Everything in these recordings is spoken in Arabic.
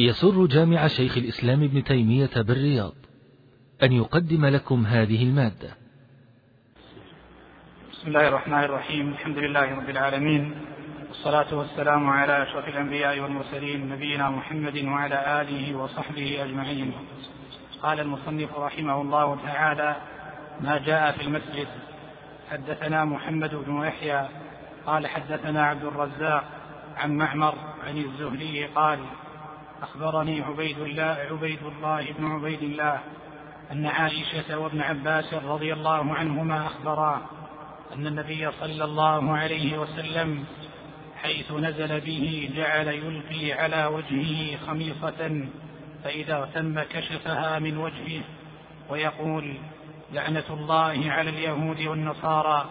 يسر جامع شيخ الإسلام ابن تيمية بالرياض أن يقدم لكم هذه المادة. بسم الله الرحمن الرحيم. الحمد لله رب العالمين. والصلاة والسلام على أشرف الأنبياء والمرسلين نبينا محمد وعلى آله وصحبه أجمعين. قال المصنف رحمه الله تعالى ما جاء في المسجد. حدثنا محمد بن يحيى. قال حدثنا عبد الرزاق عن معمر عن الزهري قال أخبرني عبيد الله عبيد الله بن عبيد الله أن عائشة وابن عباس رضي الله عنهما أخبرا أن النبي صلى الله عليه وسلم حيث نزل به جعل يلقي على وجهه خميصة فإذا اغتم كشفها من وجهه ويقول لعنة الله على اليهود والنصارى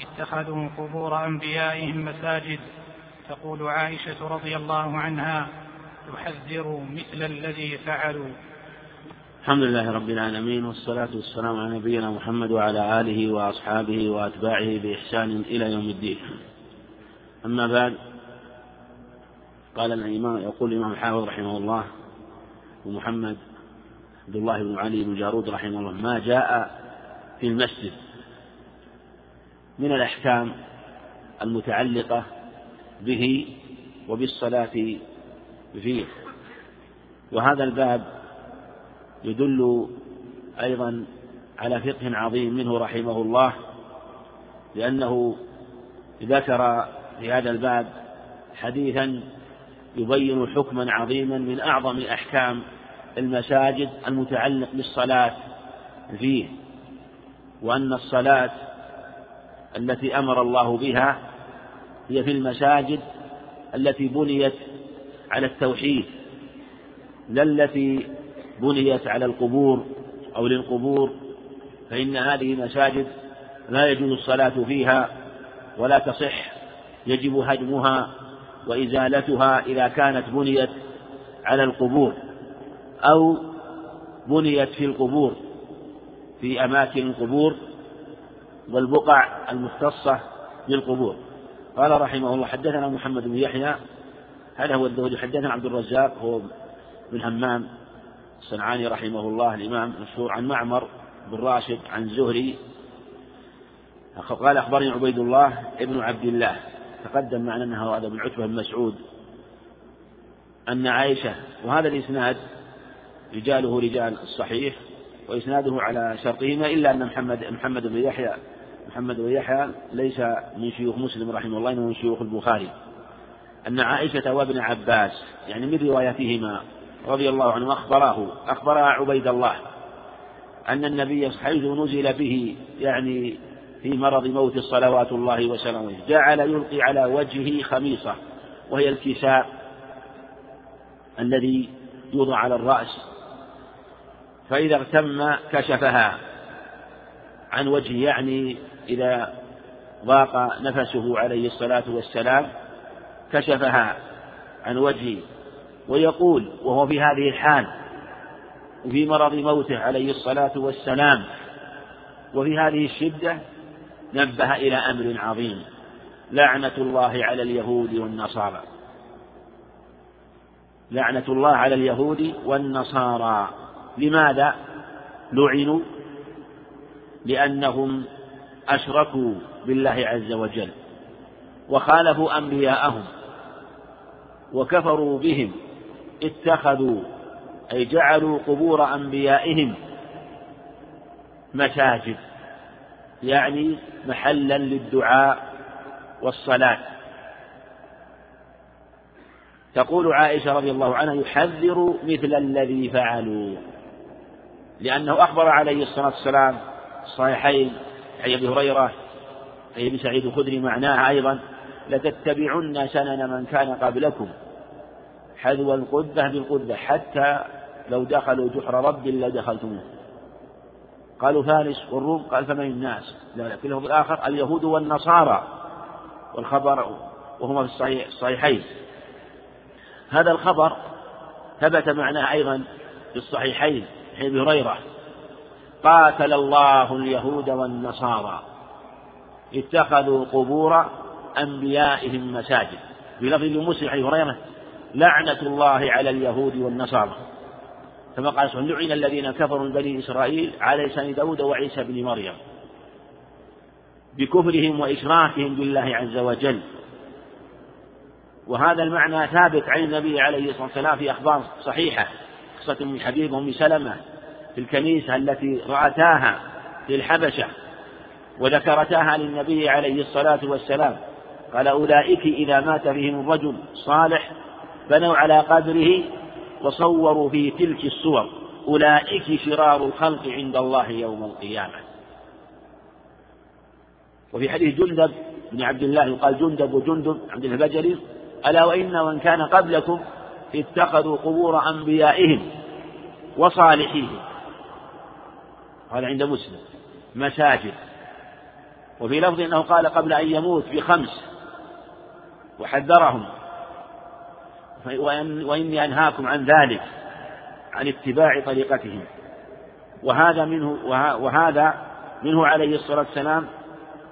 اتخذوا قبور أنبيائهم مساجد. تقول عائشة رضي الله عنها يحذر مثل الذي فعلوا. الحمد لله رب العالمين والصلاة والسلام على نبينا محمد وعلى آله وأصحابه وأتباعه بإحسان إلى يوم الدين. أما بعد قال الإمام يقول الإمام الحافظ رحمه الله ومحمد عبد الله بن علي بن جارود رحمه الله ما جاء في المسجد من الأحكام المتعلقة به وبالصلاة فيه. وهذا الباب يدل أيضا على فقه عظيم منه رحمه الله لأنه ذكر في هذا الباب حديثا يبين حكما عظيما من أعظم أحكام المساجد المتعلق بالصلاة فيه وأن الصلاة التي أمر الله بها هي في المساجد التي بنيت على التوحيد لا التي بنيت على القبور أو للقبور فإن هذه مساجد لا يجوز الصلاة فيها ولا تصح يجب هدمها وإزالتها إذا كانت بنيت على القبور أو بنيت في القبور في أماكن القبور والبقع المختصة بالقبور قال رحمه الله حدثنا محمد بن يحيى هذا هو الذهلي حدثنا عبد الرزاق هو بن همام الصنعاني رحمه الله الإمام مشهور عن معمر بن راشد عن زهري. قال أخبرني عبيد الله ابن عبد الله. تقدم معنا أنه هذا بن عتبة بن مسعود. أن عائشة وهذا الإسناد رجاله رجال الصحيح وإسناده على شرطهما إلا أن محمد محمد بن يحيى محمد بن يحيى ليس من شيوخ مسلم رحمه الله إنه من شيوخ البخاري. أن عائشة وابن عباس يعني من روايتهما رضي الله عنه أخبراه أخبرها عبيد الله أن النبي حيث نزل به يعني في مرض موت صلوات الله وسلامه جعل يلقي على وجهه خميصة وهي الكساء الذي يوضع على الرأس فإذا اغتم كشفها عن وجهه يعني إذا ضاق نفسه عليه الصلاة والسلام كشفها عن وجهه ويقول وهو في هذه الحال وفي مرض موته عليه الصلاة والسلام وفي هذه الشدة نبه إلى أمر عظيم لعنة الله على اليهود والنصارى. لعنة الله على اليهود والنصارى. لماذا؟ لعنوا لأنهم أشركوا بالله عز وجل. وخالفوا أنبياءهم وكفروا بهم اتخذوا أي جعلوا قبور أنبيائهم مساجد يعني محلا للدعاء والصلاة. تقول عائشة رضي الله عنها يحذر مثل الذي فعلوا لأنه أخبر عليه الصلاة والسلام الصحيحين عن أبي هريرة أي ابن سعيد الخدري معناها أيضا لتتبعن سنن من كان قبلكم. حذو القدة بالقدة حتى لو دخلوا جحر رب لدخلتموه. قالوا فارس والروم قال فمن الناس؟ في الآخر اليهود والنصارى والخبر وهما في الصحيح الصحيحين. هذا الخبر ثبت معناه أيضا في الصحيحين أبي هريرة. قاتل الله اليهود والنصارى. اتخذوا قبور أنبيائهم مساجد. في لفظ مسلم عن هريرة لعنة الله على اليهود والنصارى. كما قال سبحانه لعن الذين كفروا من بني إسرائيل على لسان داود وعيسى بن مريم. بكفرهم وإشراكهم بالله عز وجل. وهذا المعنى ثابت عن النبي عليه الصلاة والسلام في أخبار صحيحة. قصة من حبيب أم سلمة في الكنيسة التي رأتاها في الحبشة وذكرتاها للنبي عليه الصلاة والسلام. قال أولئك إذا مات فيهم الرجل صالح بنوا على قبره وصوروا فيه تلك الصور. أولئك شرار الخلق عند الله يوم القيامة. وفي حديث جندب بن عبد الله يقال جندب وجندب عبد البجري ألا وإن من كان قبلكم اتخذوا قبور أنبيائهم وصالحيهم. هذا عند مسلم مساجد. وفي لفظ أنه قال قبل أن يموت بخمس وحذرهم. وإني أنهاكم عن ذلك عن اتباع طريقتهم. وهذا منه وهذا منه عليه الصلاة والسلام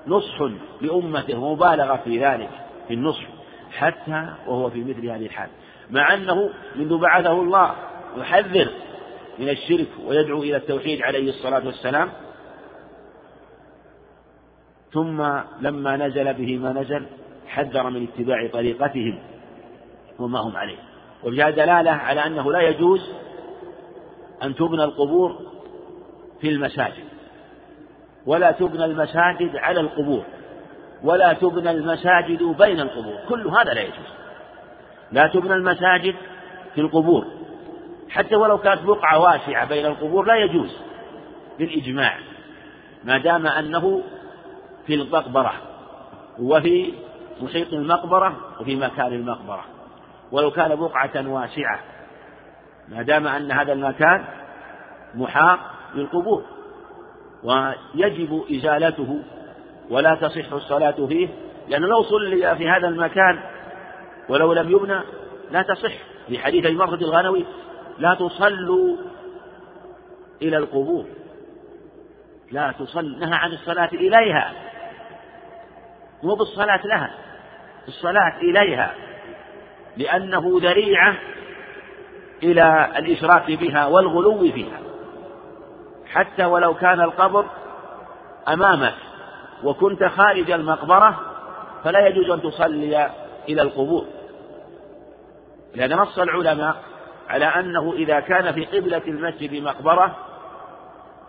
نصح لأمته مبالغة في ذلك في النصح حتى وهو في مثل هذه الحال. مع أنه منذ بعثه الله يحذر من الشرك ويدعو إلى التوحيد عليه الصلاة والسلام. ثم لما نزل به ما نزل حذر من اتباع طريقتهم وما هم عليه. وفيها دلالة على أنه لا يجوز أن تبنى القبور في المساجد ولا تبنى المساجد على القبور ولا تبنى المساجد بين القبور كل هذا لا يجوز. لا تبنى المساجد في القبور حتى ولو كانت بقعة واسعة بين القبور لا يجوز بالإجماع ما دام أنه في المقبرة وفي محيط المقبرة وفي مكان المقبرة. ولو كان بقعة واسعة ما دام أن هذا المكان محاط بالقبور ويجب إزالته ولا تصح الصلاة فيه لأنه لو صلي في هذا المكان ولو لم يبنى لا تصح. في حديث المرة الغنوي لا تصلوا إلى القبور لا تصل نهى عن الصلاة إليها. مو بالصلاة لها الصلاة إليها لأنه ذريعة إلى الإشراك بها والغلو فيها. حتى ولو كان القبر أمامك وكنت خارج المقبرة فلا يجوز أن تصلي إلى القبور. لأن نص العلماء على أنه إذا كان في قبلة المسجد مقبرة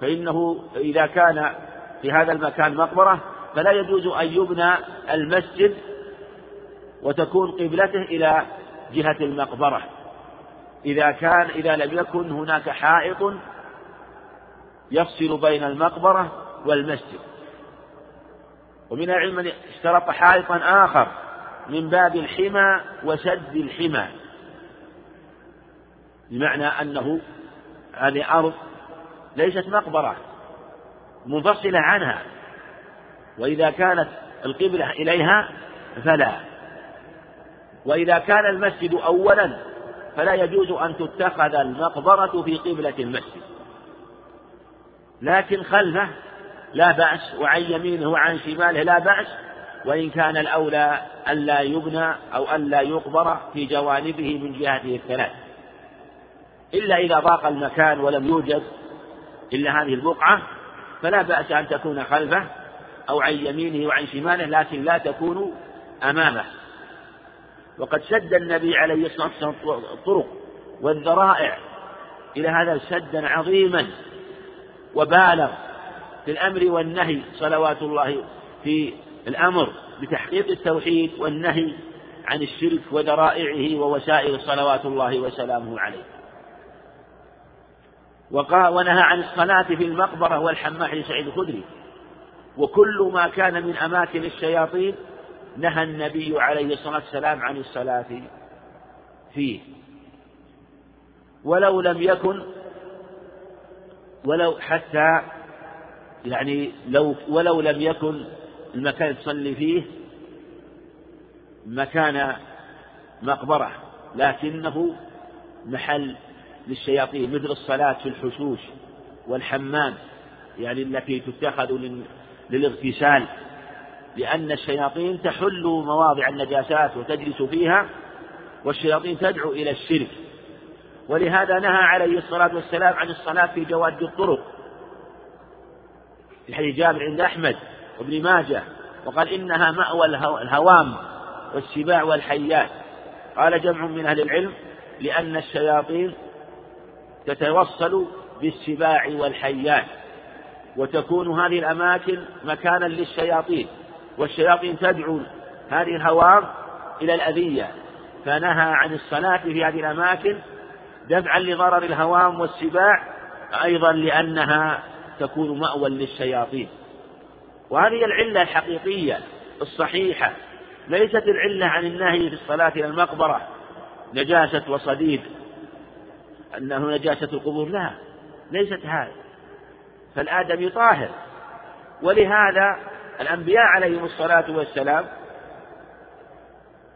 فإنه إذا كان في هذا المكان مقبرة فلا يجوز أن يبنى المسجد وتكون قبلته إلى جهة المقبرة. إذا كان إذا لم يكن هناك حائط يفصل بين المقبرة والمسجد. ومن العلم من اشترط حائطا آخر من باب الحمى وسد الحمى. بمعنى أنه هذه أرض ليست مقبرة منفصلة عنها. وإذا كانت القبلة إليها فلا. وإذا كان المسجد أولا فلا يجوز أن تتخذ المقبرة في قبلة المسجد. لكن خلفه لا بأس وعن يمينه وعن شماله لا بأس وإن كان الأولى ألا يبنى أو ألا يقبر في جوانبه من جهته الثلاث. إلا إذا ضاق المكان ولم يوجد إلا هذه البقعة فلا بأس أن تكون خلفه. أو عن يمينه وعن شماله لكن لا تكون أمامه. وقد سد النبي عليه الصلاة والسلام الطرق والذرائع إلى هذا سدا عظيما وبالغ في الأمر والنهي صلوات الله في الأمر بتحقيق التوحيد والنهي عن الشرك وذرائعه ووسائل صلوات الله وسلامه عليه. ونهى عن الصلاة في المقبرة والحمام حديث سعيد الخدري. وكل ما كان من أماكن الشياطين نهى النبي عليه الصلاة والسلام عن الصلاة فيه. ولو لم يكن ولو حتى يعني لو ولو لم يكن المكان تصلي فيه مكان مقبرة لكنه محل للشياطين مثل الصلاة في الحشوش والحمام يعني التي تتخذ للاغتسال لأن الشياطين تحل مواضع النجاسات وتجلس فيها والشياطين تدعو إلى الشرك. ولهذا نهى عليه الصلاة والسلام عن الصلاة في جواد الطرق. في حديث جابر عند أحمد وابن ماجه وقال إنها مأوى الهوام والسباع والحيات. قال جمع من أهل العلم لأن الشياطين تتوصل بالسباع والحيات. وتكون هذه الأماكن مكانا للشياطين والشياطين تدعو هذه الهوام إلى الأذية فنهى عن الصلاة في هذه الأماكن دفعا لضرر الهوام والسباع أيضا لأنها تكون مأوى للشياطين. وهذه العلة الحقيقية الصحيحة ليست العلة عن النهي في الصلاة إلى المقبرة نجاسة وصديد أنه نجاسة القبور لا ليست هذا فالآدمي طاهر ولهذا الأنبياء عليهم الصلاة والسلام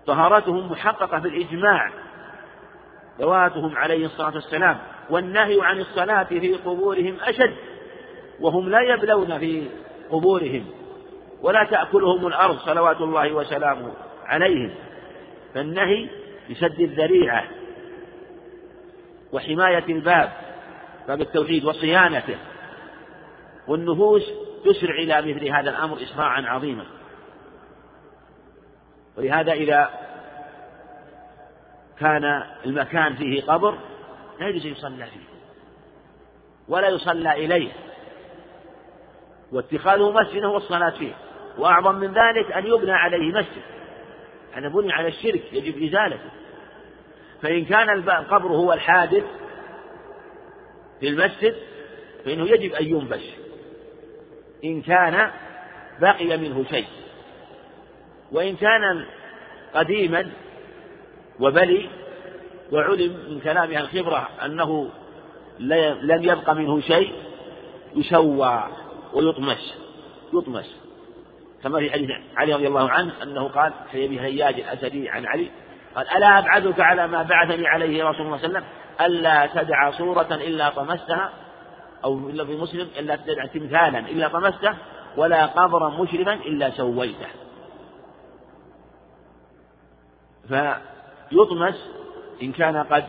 طهارتهم محققة بالإجماع. ذواتهم عليه الصلاة والسلام. والنهي عن الصلاة في قبورهم أشد. وهم لا يبلون في قبورهم. ولا تأكلهم الأرض صلوات الله وسلامه عليهم. فالنهي بسد الذريعة وحماية الباب باب التوحيد وصيانته. والنفوس تسرع إلى مثل هذا الأمر إسراعا عظيما. ولهذا إذا كان المكان فيه قبر لا يجوز يصلى فيه ولا يصلى إليه. واتخاذه مسجدا هو الصلاة فيه. وأعظم من ذلك أن يبنى عليه مسجد. هذا بني على الشرك يجب إزالته. فإن كان القبر هو الحادث في المسجد فإنه يجب أن ينبش. إن كان بقي منه شيء. وإن كان قديما وبلي وعلم من كلام الخبرة أنه لم يبق منه شيء يسوى ويطمس يطمس. كما في حديث علي رضي الله عنه أنه قال في أبي هياج الأسدي عن علي قال ألا أبعدك على ما بعثني عليه رسول الله صلى الله عليه وسلم ألا تدع صورة إلا طمستها؟ أو إلا في مسلم إلا تدع تمثالا إلا طمسته ولا قبرا مشرفا إلا سويته. فيطمس إن كان قد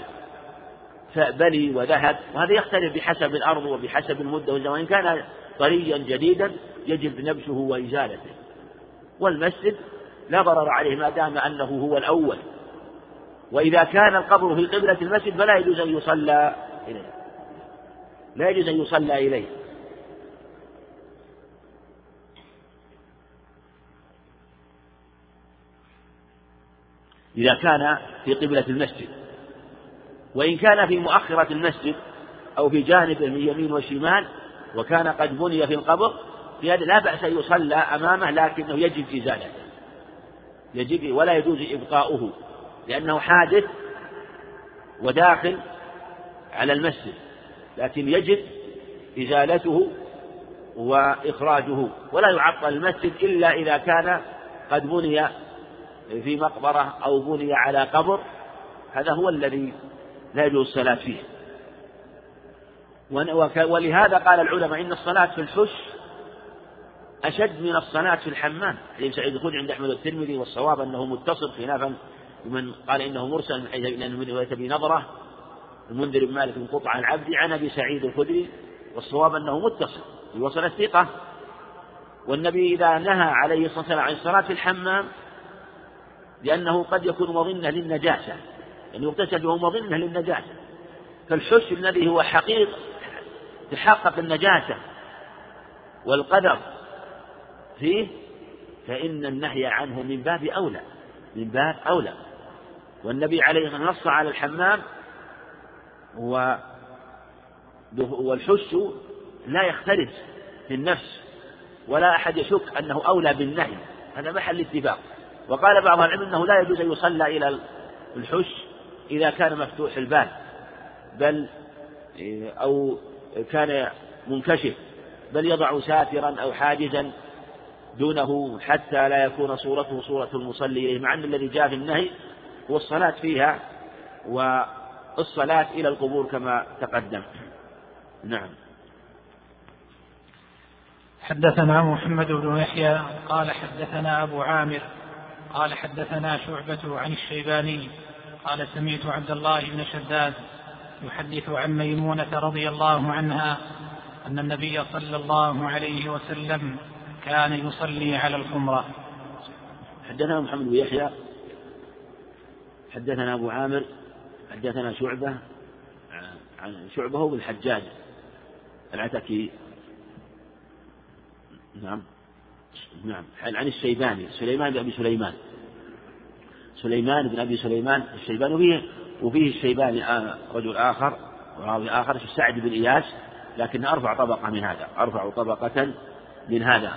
بلي وذهب وهذا يختلف بحسب الأرض وبحسب المدة والزمان وإن كان طريا جديدا يجب نبشه وإزالته. والمسجد لا ضرر عليه ما دام أنه هو الأول. وإذا كان القبر في قبلة المسجد فلا يجوز أن يصلى إليه. لا يجوز أن يصلى إليه. إذا كان في قبلة المسجد وإن كان في مؤخرة المسجد أو في جانب من يمين وشمال وكان قد بني في القبر في هذا لا بأس أن يصلى أمامه لكنه يجب إزالته يجب ولا يجوز إبقاؤه لأنه حادث وداخل على المسجد. لكن يجب إزالته وإخراجه ولا يعطل المسجد إلا إذا كان قد بني في مقبرة أو بني على قبر هذا هو الذي لا يجوز الصلاة فيه. ولهذا قال العلماء إن الصلاة في الحش أشد من الصلاة في الحمام. حديث سعيد الخدري عند أحمد الترمذي والصواب أنه متصل خلافا لمن قال إنه مرسل من حيث أنه من رواية نظرة المنذر بن مالك قطع عن العبد عن أبي سعيد الخدري والصواب أنه متصل يوصل الثقة. والنبي إذا نهى عليه الصلاة والسلام عن الصلاة في الحمام لأنه قد يكون مظنة للنجاسة. يعني يغتسل وهو مظنة للنجاسة. فالحش الذي هو حقيق تحقق النجاسة والقدر فيه فإن النهي عنه من باب أولى من باب أولى. والنبي عليه الصلاة والسلام نص على الحمام والحش لا يختلف في النفس ولا أحد يشك أنه أولى بالنهي هذا محل اتفاق. وقال بعض العلم أنه لا يجوز أن يصلى إلى الحش إذا كان مفتوح البال بل أو كان منكشف بل يضع ساترا أو حاجزا دونه حتى لا يكون صورته صورة المصلي إليه مع أن الذي جاء في النهي هو الصلاة فيها والصلاة إلى القبور كما تقدم. نعم. حدثنا محمد بن يحيى قال حدثنا أبو عامر قال حدثنا شعبة عن الشيباني قال سمعت عبد الله بن شداد يحدث عن ميمونة رضي الله عنها أن النبي صلى الله عليه وسلم كان يصلي على الخمرة. حدثنا محمد بن يحيى حدثنا أبو عامر حدثنا شعبة عن شعبة بن الحجاج العتكي. نعم نعم. عن الشيباني سليمان بن أبي سليمان. سليمان بن أبي سليمان الشيباني وفيه وفيه الشيباني آه، رجل آخر وراوي آخر سعد بن إياس لكن أرفع طبقة من هذا أرفع طبقة من هذا.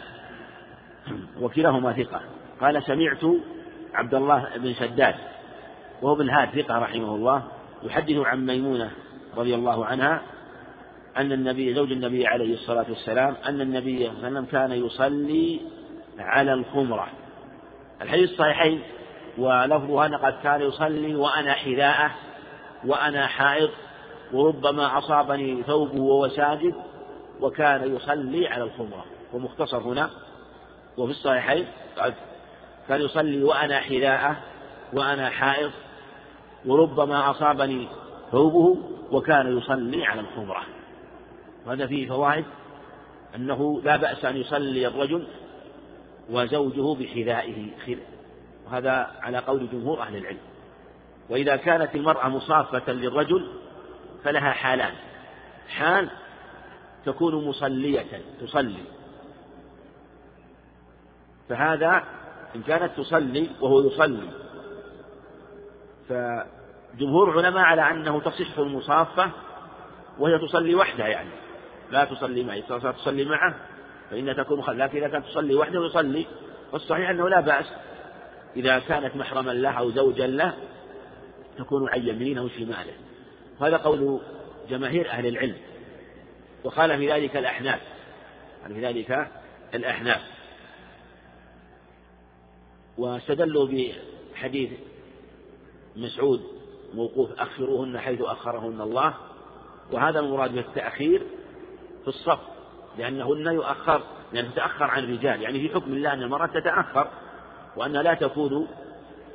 وكلاهما ثقة. قال سمعت عبد الله بن شداد وهو ابن هاد ثقة رحمه الله يحدث عن ميمونة رضي الله عنها أن النبي زوج النبي عليه الصلاة والسلام أن النبي صلى الله عليه وسلم كان يصلي على الخمرة. الحديث الصحيحين ولفظها قد كان يصلي وأنا حذاءة وأنا حائض وربما أصابني ثوبه وهو ساجد وكان يصلي على الخمرة. ومختصر هنا وفي الصحيحين كان يصلي وأنا حذاءة وأنا حائض وربما أصابني ثوبه وكان يصلي على الخمرة. وهذا فيه فوائد أنه لا بأس أن يصلي الرجل وزوجه بحذائه وهذا على قول جمهور أهل العلم. وإذا كانت المرأة مصافة للرجل فلها حالان. حال تكون مصلية تصلي. فهذا إن كانت تصلي وهو يصلي. فجمهور العلماء على أنه تصح المصافة وهي تصلي وحدها يعني. لا تصلي معه تصلي معه فإنها تكون خل لكن إذا كانت تصلي وحده ويصلي. والصحيح أنه لا بأس. إذا كانت محرما له أو زوجا له تكون عن يمينه وشماله وهذا قول جماهير أهل العلم. وقال في ذلك الأحناف. قال في ذلك الأحناف. واستدلوا بحديث مسعود موقوف أخروهن حيث أخرهن الله وهذا المراد بالتأخير في الصف لأنهن يؤخر لأنه تأخر عن الرجال يعني في حكم الله أن المرأة تتأخر وأنها لا تكون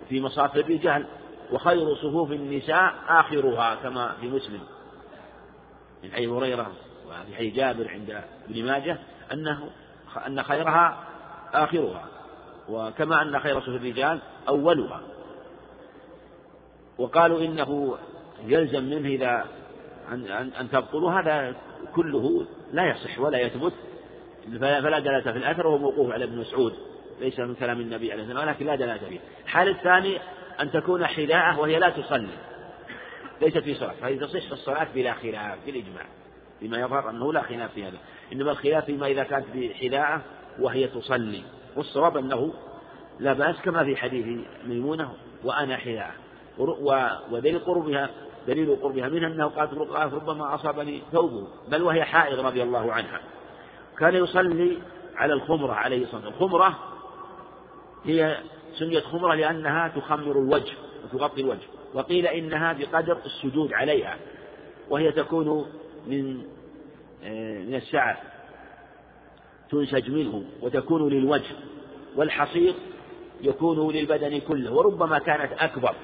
في مصاف الرجال وخير صفوف النساء آخرها كما في مسلم. من حديث هريرة وفي حديث جابر عند ابن ماجه أنه أن خيرها آخرها وكما أن خير صفوف الرجال أولها. وقالوا إنه يلزم منه إذا أن, أن, تبطلوا هذا كله لا يصح ولا يثبت. فلا دلالة في الأثر وهو موقوف على ابن مسعود. ليس من كلام النبي عليه الصلاة ولكن لا دلالة فيه. الحال الثاني أن تكون حذاءة وهي لا تصلي. ليست في صلاة فهذه تصح الصلاة بلا خلاف بالإجماع. بما يظهر أنه لا خلاف في هذا. إنما الخلاف فيما إذا كانت بحذاءة وهي تصلي. والصواب أنه لا بأس كما في حديث ميمونة وأنا حذاءة. ودليل قربها دليل قربها منها أنه قالت ربما أصابني ثوبه بل وهي حائض رضي الله عنها. كان يصلي على الخمرة عليه الصلاة والسلام. الخمرة هي سميت خمرة لأنها تخمر الوجه وتغطي الوجه. وقيل إنها بقدر السجود عليها وهي تكون من آه، من السعة تنسج منه وتكون للوجه والحصير يكون للبدن كله وربما كانت أكبر.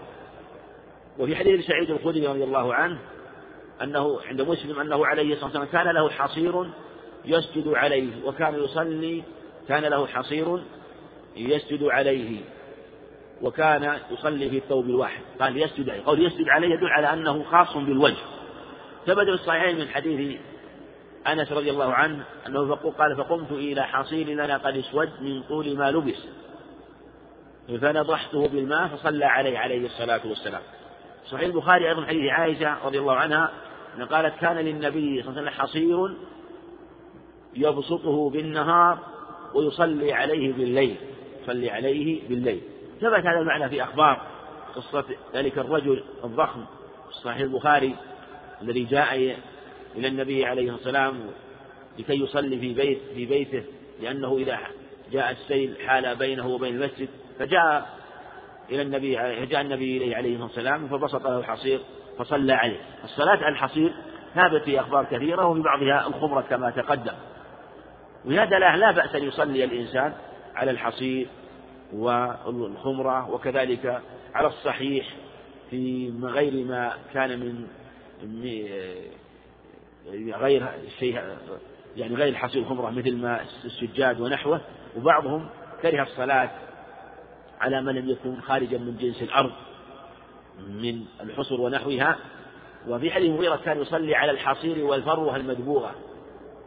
وفي حديث سعيد الخدري رضي الله عنه أنه عند مسلم أنه عليه الصلاة والسلام كان له حصير يسجد عليه وكان يصلي كان له حصير يسجد عليه وكان يصلي في الثوب الواحد. قال يسجد عليه قول يسجد عليه يدل على أنه خاص بالوجه. ثبت في الصحيحين من حديث أنس رضي الله عنه أنه قال فقمت إلى حصير لنا قد اسود من طول ما لبس فنضحته بالماء فصلى عليه عليه الصلاة والسلام. صحيح البخاري أيضا حديث عائشة رضي الله عنها أن قالت كان للنبي صلى الله عليه وسلم حصير يبسطه بالنهار ويصلي عليه بالليل يصلي عليه بالليل. ثبت هذا المعنى في أخبار قصة ذلك الرجل الضخم في صحيح البخاري الذي جاء إلى النبي عليه الصلاة والسلام لكي يصلي في بيت في بيته لأنه إذا جاء السيل حال بينه وبين المسجد فجاء إلى النبي جاء النبي إليه عليه الصلاة والسلام فبسط له الحصير فصلى عليه. الصلاة على الحصير ثابت في أخبار كثيرة وفي بعضها الخمرة كما تقدم. وهذا لا, لا بأس أن يصلي الإنسان على الحصير والخمرة وكذلك على الصحيح في غير ما كان من غير شيء يعني غير الحصير الخمرة مثل ما السجاد ونحوه. وبعضهم كره الصلاة على من لم يكن خارجا من جنس الأرض من الحصر ونحوها. وفي حديث مغيرة كان يصلي على الحصير والفروة المدبوغة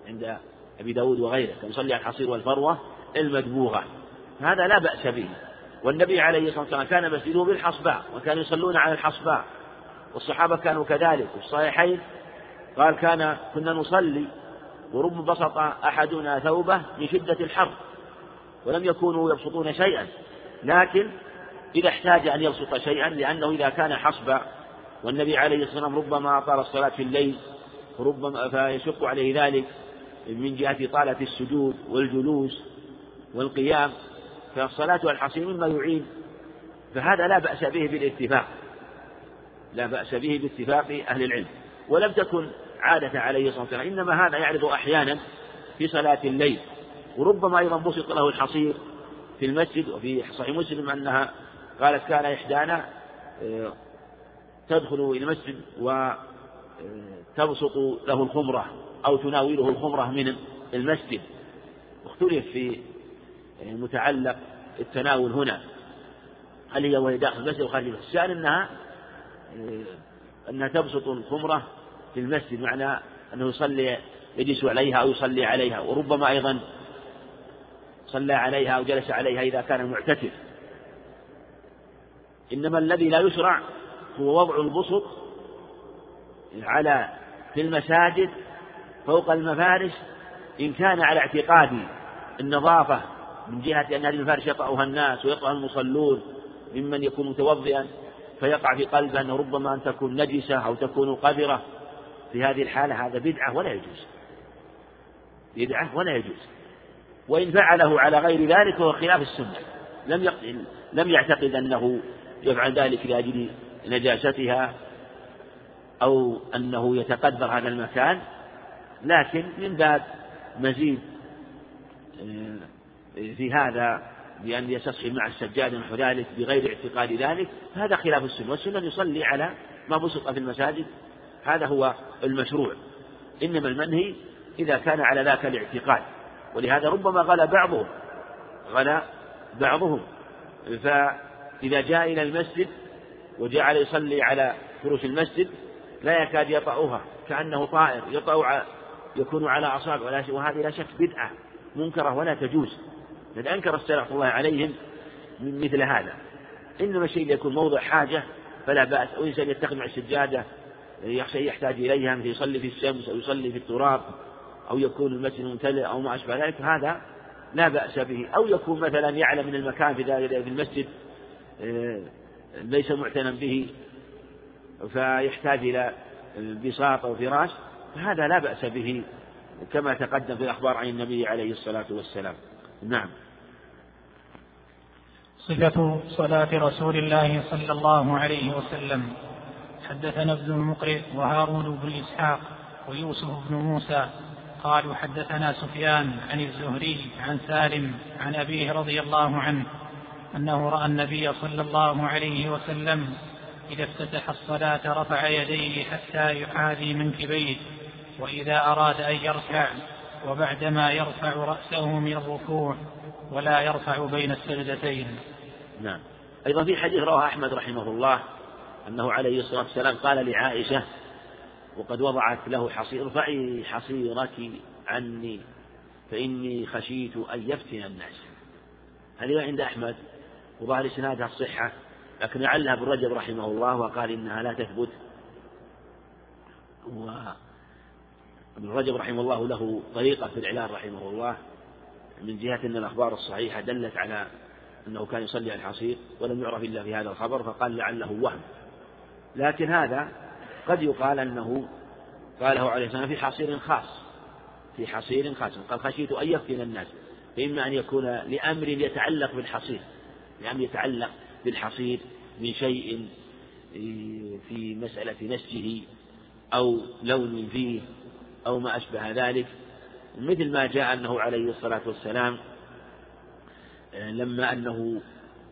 عند أبي داود وغيره كان يصلي على الحصير والفروة المدبوغة. هذا لا بأس به. والنبي عليه الصلاة والسلام كان مسجده بالحصباء وكانوا يصلون على الحصباء. والصحابة كانوا كذلك. وفي الصحيحين قال كان كنا نصلي ورب بسط أحدنا ثوبه من شدة الحر ولم يكونوا يبسطون شيئا. لكن إذا احتاج أن يبسط شيئا لأنه إذا كان حصبا والنبي عليه الصلاة والسلام ربما أطال الصلاة في الليل ربما فيشق عليه ذلك من جهة طالة السجود والجلوس والقيام فالصلاة والحصير مما يعين. فهذا لا بأس به بالاتفاق. لا بأس به باتفاق أهل العلم. ولم تكن عادة عليه الصلاة والسلام إنما هذا يعرض أحيانا في صلاة الليل. وربما أيضا بسط له الحصير. في المسجد وفي صحيح مسلم أنها قالت كان إحدانا آه، تدخل إلى المسجد وتبسط آه، له الخمرة أو تناوله الخمرة من المسجد. واختلف في آه، متعلق التناول هنا. هل هي وهي داخل المسجد أو خارج المسجد؟ أنها أنها تبسط الخمرة في المسجد معنى أنه يصلي يجلس عليها أو يصلي عليها وربما أيضا صلى عليها أو جلس عليها إذا كان معتكف إنما الذي لا يشرع هو وضع البسط على في المساجد فوق المفارش إن كان على اعتقاد النظافة من جهة أن هذه المفارش يقعها الناس ويقعها المصلون ممن يكون متوضئا فيقع في قلبه أنه ربما أن تكون نجسة أو تكون قذرة. في هذه الحالة هذا بدعة ولا يجوز. بدعة ولا يجوز. وإن فعله على غير ذلك فهو خلاف السنة. لم لم يعتقد أنه يفعل ذلك لأجل نجاستها أو أنه يتقدر هذا المكان لكن من باب مزيد آه، في هذا بأن يستصحي مع السجاد نحو ذلك بغير اعتقاد ذلك هذا خلاف السنة. والسنة يصلي على ما بسط في المساجد هذا هو المشروع. إنما المنهي إذا كان على ذاك الاعتقاد. ولهذا ربما غلا بعضهم غلا بعضهم. فإذا جاء إلى المسجد وجعل يصلي على فروش المسجد لا يكاد يطأها كأنه طائر يطأ يكون على أصابع وهذه لا شك بدعة منكرة ولا تجوز. لأن أنكر السلف الله عليهم من مثل هذا. إنما الشيء يكون موضع حاجة فلا بأس. أو إنسان يتخذ مع السجادة يخشى يحتاج إليها مثل يصلي في الشمس أو يصلي في التراب. أو يكون المسجد ممتلئ أو ما أشبه ذلك هذا لا بأس به. أو يكون مثلا يعلم من المكان في المسجد آه، ليس معتنا به فيحتاج إلى بساط أو فراش فهذا لا بأس به كما تقدم في الأخبار عن النبي عليه الصلاة والسلام. نعم. صفة صلاة رسول الله صلى الله عليه وسلم. حدثنا ابن المقرئ وهارون بن إسحاق ويوسف بن موسى قالوا حدثنا سفيان عن الزهري عن سالم عن أبيه رضي الله عنه أنه رأى النبي صلى الله عليه وسلم إذا افتتح الصلاة رفع يديه حتى يحاذي منكبيه وإذا أراد أن يركع وبعدما يرفع رأسه من الركوع ولا يرفع بين السجدتين. نعم. أيضا في حديث رواه أحمد رحمه الله أنه عليه الصلاة والسلام قال لعائشة وقد وضعت له حصير ارفعي حصيرك عني فإني خشيت أن يفتن الناس. هذه عند أحمد وظاهر إسنادها الصحة لكن لعلها ابن رجب رحمه الله وقال إنها لا تثبت. وابن رجب رحمه الله له طريقة في العلال رحمه الله من جهة أن الأخبار الصحيحة دلت على أنه كان يصلي على الحصير ولم يعرف إلا في هذا الخبر فقال لعله وهم. لكن هذا قد يقال أنه قاله عليه السلام في حصير خاص في حصير خاص. قال خشيت أن يفتن الناس فإما أن يكون لأمر يتعلق بالحصير لأمر يتعلق بالحصير من شيء في مسألة نسجه أو لون فيه أو ما أشبه ذلك. مثل ما جاء أنه عليه الصلاة والسلام لما أنه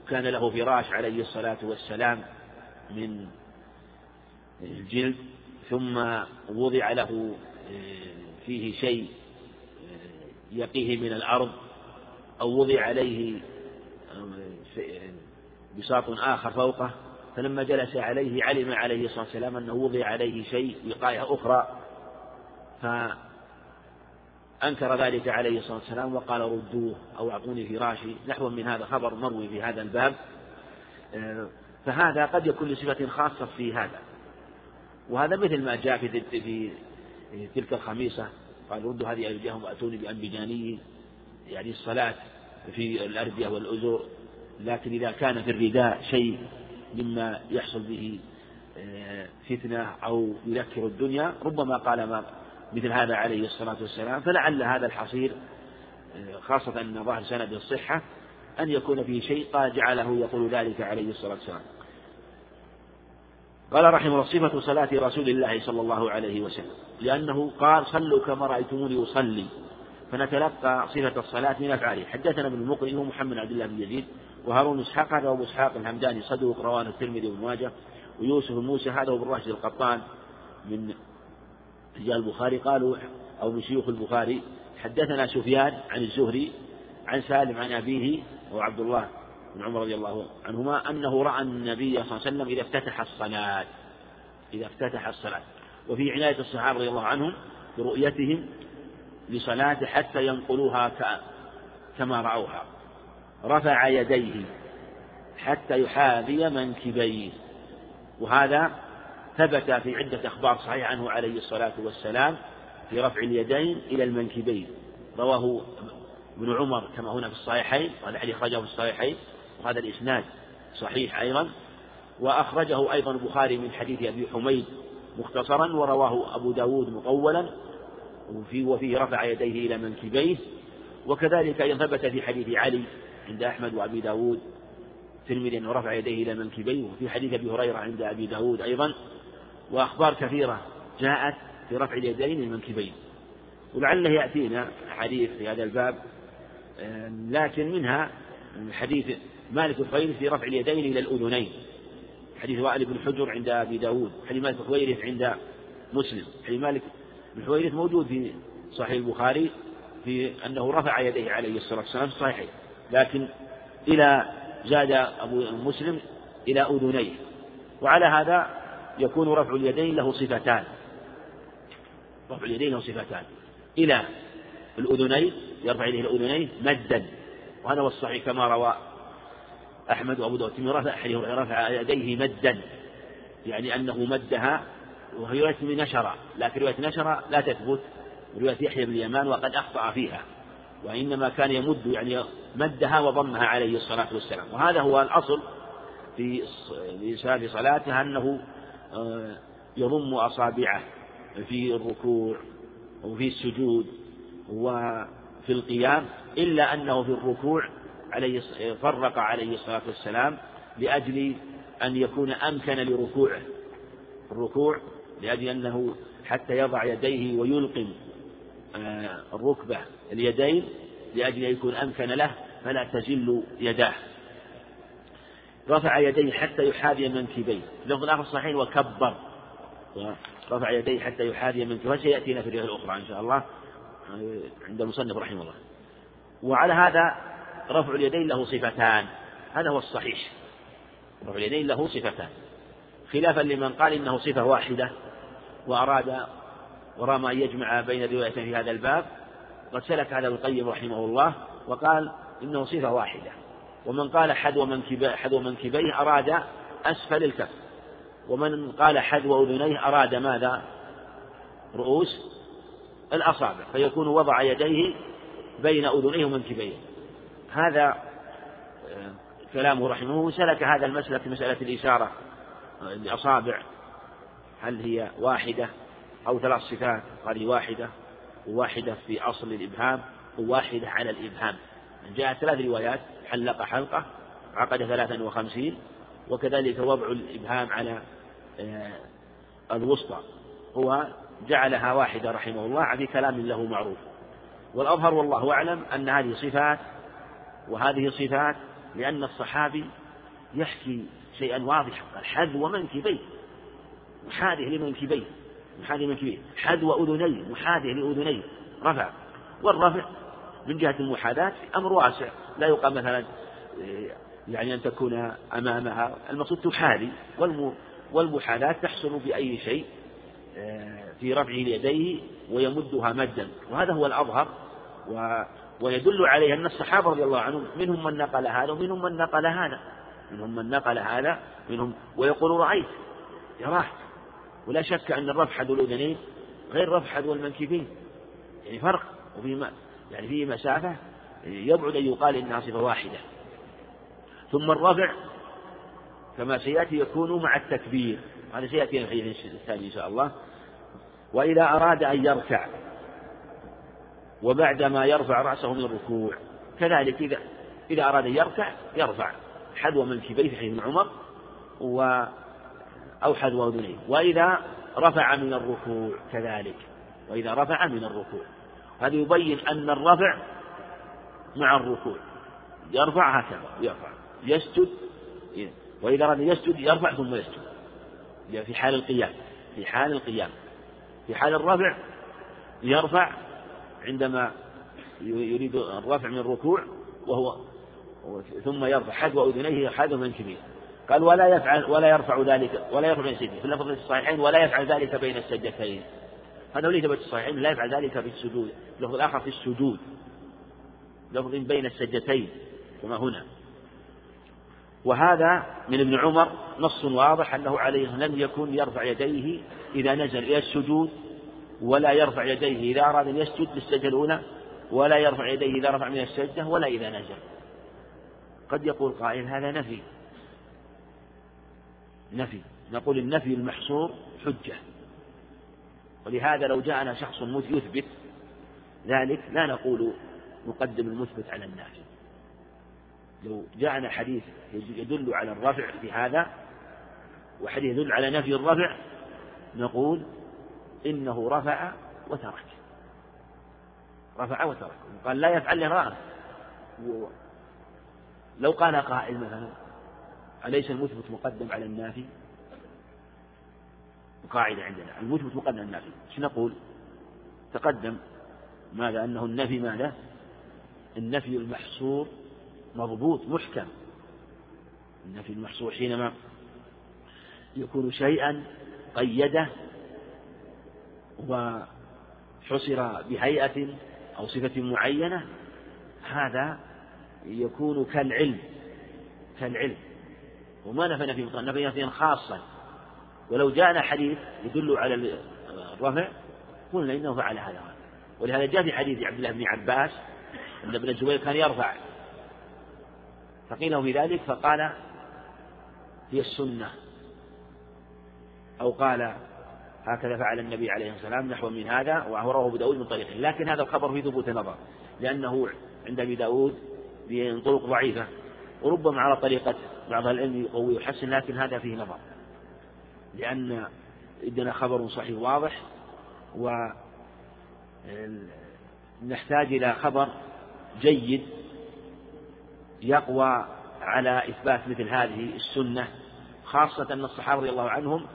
كان له فراش عليه الصلاة والسلام من الجلد ثم وضع له آه، فيه شيء آه، يقيه من الأرض أو وضع عليه بساط آخر فوقه فلما جلس عليه علم عليه الصلاة والسلام أنه وضع عليه شيء وقاية أخرى فأنكر ذلك عليه الصلاة والسلام وقال ردوه أو أعطوني فراشي نحو من هذا خبر مروي في هذا الباب. فهذا قد يكون لصفة خاصة في هذا. وهذا مثل ما جاء في في تلك الخميسة. قال ردوا هذه أيديهم وأتوني بأنبجاني يعني الصلاة في الأردية والأزر لكن إذا كان في الرداء شيء مما يحصل به آه، فتنة أو يذكر الدنيا ربما قال ما مثل هذا عليه الصلاة والسلام. فلعل هذا الحصير آه، خاصة أن ظاهر سند الصحة أن يكون فيه شيء قال جعله يقول ذلك عليه الصلاة والسلام. قال رحمه الله صفة صلاة رسول الله صلى الله عليه وسلم. لأنه قال صلوا كما رأيتموني أصلي. فنتلقى صفة الصلاة من أفعاله. حدثنا ابن المقري ومحمد عبد الله بن يزيد وهارون إسحاق هذا أبو إسحاق الهمداني صدوق رواه الترمذي وابن ماجه ويوسف بن موسى هذا أبو الراشد القطان من رجال البخاري قالوا أو من شيوخ البخاري حدثنا سفيان عن الزهري عن سالم عن أبيه وعبد الله. بن عمر رضي الله عنهما أنه رأى النبي صلى الله عليه وسلم إذا افتتح الصلاة إذا افتتح الصلاة. وفي عناية الصحابة رضي الله عنهم برؤيتهم لصلاته حتى ينقلوها كما رأوها. رفع يديه حتى يحاذي منكبيه. وهذا ثبت في عدة أخبار صحيحة عنه عليه الصلاة والسلام في رفع اليدين إلى المنكبين. رواه ابن عمر كما هنا في الصحيحين وهذا الحديث أخرجه في الصحيحين. وهذا الإسناد صحيح أيضا. وأخرجه أيضا البخاري من حديث أبي حميد مختصرا ورواه أبو داود مطولا وفي وفيه رفع يديه إلى منكبيه. وكذلك أيضا ثبت في حديث علي عند أحمد وأبي داود ترمذي أنه رفع يديه إلى منكبيه وفي حديث أبي هريرة عند أبي داود أيضا. وأخبار كثيرة جاءت في رفع اليدين المنكبين ولعله يأتينا حديث في هذا الباب لكن منها حديث مالك الخويرث في رفع اليدين إلى الأذنين. حديث وائل بن حجر عند أبي داود حديث مالك الخويرث عند مسلم. حديث مالك بن حويرث موجود في صحيح البخاري في أنه رفع يديه عليه الصلاة والسلام في لكن إلى زاد أبو مسلم إلى أذنيه. وعلى هذا يكون رفع اليدين له صفتان. رفع اليدين له صفتان. إلى الأذنين يرفع يديه الأذنين مدا. وهذا هو الصحيح كما روى أحمد وأبو داود رفع رفع يديه مدا يعني أنه مدها وهي رواية من نشر لكن رواية نشر لا تثبت رواية يحيى بن اليمان وقد أخطأ فيها وإنما كان يمد يعني مدها وضمها عليه الصلاة والسلام وهذا هو الأصل في في صلاته أنه آه، يضم أصابعه في الركوع وفي السجود وفي القيام إلا أنه في الركوع عليه فرق عليه الصلاة والسلام لأجل أن يكون أمكن لركوعه. الركوع لأجل أنه حتى يضع يديه ويلقم آه، الركبة اليدين لأجل أن يكون أمكن له فلا تزل يداه. رفع يديه حتى يحاذي منكبيه. لفظ الآخر صحيح وكبر. رفع يديه حتى يحاذي منكبيه. سيأتينا في الرواية الأخرى إن شاء الله آه، عند المصنف رحمه الله. وعلى هذا رفع اليدين له صفتان. هذا هو الصحيح. رفع اليدين له صفتان. خلافا لمن قال إنه صفة واحدة وأراد ورام أن يجمع بين الروايتين في هذا الباب قد سلك هذا القيم رحمه الله وقال إنه صفة واحدة. ومن قال حذو منكبيه حذو منكبيه أراد أسفل الكف. ومن قال حذو أذنيه أراد ماذا؟ رؤوس الأصابع. فيكون وضع يديه بين أذنيه ومنكبيه. هذا آه، كلامه رحمه وسلك هذا المسلك مسألة الإشارة الأصابع هل هي واحدة أو ثلاث صفات؟ قال واحدة وواحدة في أصل الإبهام وواحدة على الإبهام. جاءت ثلاث روايات حلق حلقة عقد ثلاثا وخمسين وكذلك وضع الإبهام على آه، الوسطى. هو جعلها واحدة رحمه الله في كلام له معروف. والأظهر والله أعلم أن هذه صفات وهذه صفات لأن الصحابي يحكي شيئا واضحا. قال حذو منكبيه. محاذه لمنكبيه. محاذه لمنكبيه. حذو أذنيه. محاذه لأذنيه. رفع. والرفع من جهة المحاذاة أمر واسع. لا يقال مثلا يعني أن تكون أمامها. المقصود تحاذي والمحاذاة تحصل بأي شيء آه، في رفعه ليديه ويمدها مدا. وهذا هو الأظهر. ويدل عليه أن الصحابة رضي الله عنهم منهم من نقل هذا ومنهم من نقل هذا. منهم من نقل هذا منهم ويقول رأيت يراه ولا شك أن الرفع حذو الأذنين غير رفع حذو المنكبين. يعني فرق وفي يعني فيه مسافة يبعد أن يقال إنها صفة واحدة. ثم الرفع كما سيأتي يكون مع التكبير. هذا سيأتي في الحديث الثاني إن شاء الله. وإذا أراد أن يركع وبعدما يرفع رأسه من الركوع كذلك إذا إذا أراد أن يركع يرفع حذو منكبيه في حديث عمر و أو حذو أذنيه. وإذا رفع من الركوع كذلك. وإذا رفع من الركوع. هذا يبين أن الرفع مع الركوع. يرفع هكذا يرفع. يسجد وإذا أراد يسجد يرفع ثم يسجد. في حال القيام في حال القيام. في حال الرفع يرفع عندما يريد الرفع من الركوع وهو ثم يرفع حذو أذنيه حذو منكبيه قال ولا يفعل ولا يرفع ذلك ولا يرفع بين السجدتين. في اللفظ الصحيحين ولا يفعل ذلك بين السجدتين. هذا وليس بين الصحيحين لا يفعل ذلك في السجود. اللفظ الآخر في السجود. لفظ بين السجدتين كما هنا. وهذا من ابن عمر نص واضح أنه عليه لم يكن يرفع يديه إذا نزل إلى السجود ولا يرفع يديه إذا أراد أن يسجد للسجدة الأولى ولا يرفع يديه إذا رفع من السجدة ولا إذا نزل. قد يقول قائل هذا نفي. نفي. نقول النفي المحصور حجة. ولهذا لو جاءنا شخص يثبت ذلك لا نقول نقدم المثبت على النافي. لو جاءنا حديث يدل على الرفع في هذا وحديث يدل على نفي الرفع نقول إنه رفع وترك. رفع وترك. قال لا يفعل له لو قال قائل مثلا أليس المثبت مقدم على النافي؟ قاعدة عندنا. المثبت مقدم على النافي. إيش نقول؟ تقدم. ماذا؟ أنه النفي ماذا؟ النفي المحصور مضبوط محكم. النفي المحصور حينما يكون شيئا قيده وحصر بهيئة أو صفة معينة هذا يكون كالعلم كالعلم. وما نفى نفي مطلق نفي نفيا خاصا ولو جاءنا حديث يدل على الرفع قلنا إنه فعل هذا. ولهذا جاء في حديث عبد الله بن عباس أن ابن الزبير كان يرفع. فقيل في ذلك فقال هي السنة. أو قال هكذا فعل النبي عليه الصلاة والسلام نحو من هذا ورواه أبو داود من طريق لكن هذا الخبر فيه ثبوت نظر لأنه عند أبي داود من طرق ضعيفة. وربما على طريقة بعض العلم يقوي ويحسن لكن هذا فيه نظر. لأن عندنا خبر صحيح واضح و نحتاج إلى خبر جيد يقوى على إثبات مثل هذه السنة خاصة أن الصحابة رضي الله عنهم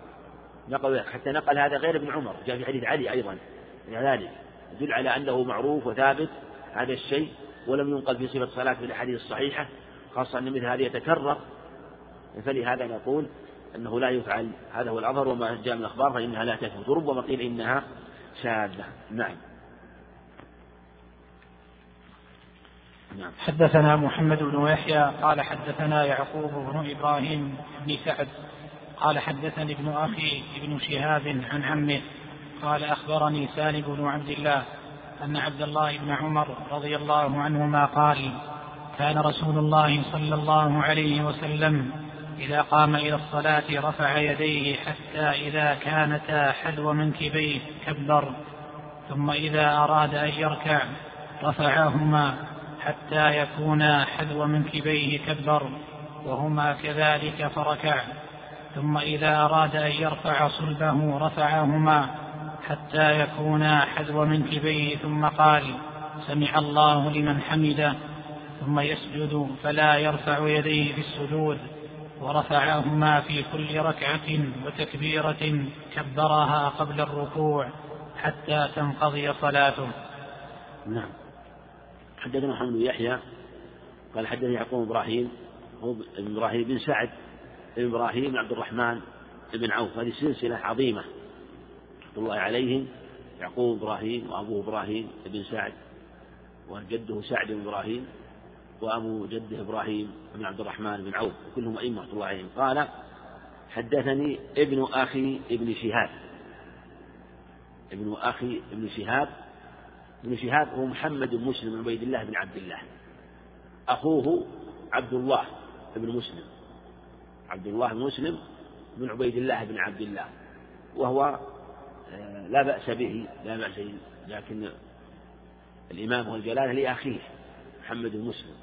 نقل حتى نقل هذا غير ابن عمر جاء في حديث علي أيضا ذلك يدل على أنه معروف وثابت هذا الشيء ولم ينقل في صفة الصلاة في الأحاديث الصحيحة خاصة أن مثل هذا يتكرر. فلهذا نقول أنه لا يفعل هذا هو الأظهر وما جاء من الأخبار فإنها لا تثبت وربما قيل إنها شاذة. نعم. نعم. حدثنا محمد بن يحيى قال حدثنا يعقوب بن إبراهيم بن سعد. قال حدثني ابن أخي ابن شهاب عن عمه قال أخبرني سالم بن عبد الله أن عبد الله بن عمر رضي الله عنهما قال كان رسول الله صلى الله عليه وسلم إذا قام إلى الصلاة رفع يديه حتى إذا كانتا حذو منكبيه كبر ثم إذا أراد أن يركع رفعهما حتى يكونا حذو منكبيه كبر وهما كذلك فركع. ثم إذا أراد أن يرفع صلبه رفعهما حتى يكونا حذو منكبيه ثم قال سمع الله لمن حمده. ثم يسجد فلا يرفع يديه في السجود ورفعهما في كل ركعة وتكبيرة كبرها قبل الركوع حتى تنقضي صلاته. نعم. حدثنا محمد بن يحيى قال حدثني يعقوب إبراهيم هو إبراهيم بن سعد إبراهيم بن عبد الرحمن بن عوف. هذه سلسلة عظيمة رحمة الله عليهم. يعقوب إبراهيم وأبوه إبراهيم بن سعد وجده سعد بن إبراهيم وأبو جده إبراهيم بن عبد الرحمن بن عوف. كلهم أئمة رحمة الله عليهم. قال حدثني ابن أخي ابن شهاب. ابن أخي ابن شهاب. ابن شهاب هو محمد بن مسلم بن عبيد الله بن عبد الله. أخوه عبد الله بن مسلم. عبد الله بن مسلم بن عبيد الله بن عبد الله وهو آه، لا بأس به لا بأس به لكن الإمام هو الجلالة لأخيه محمد بن مسلم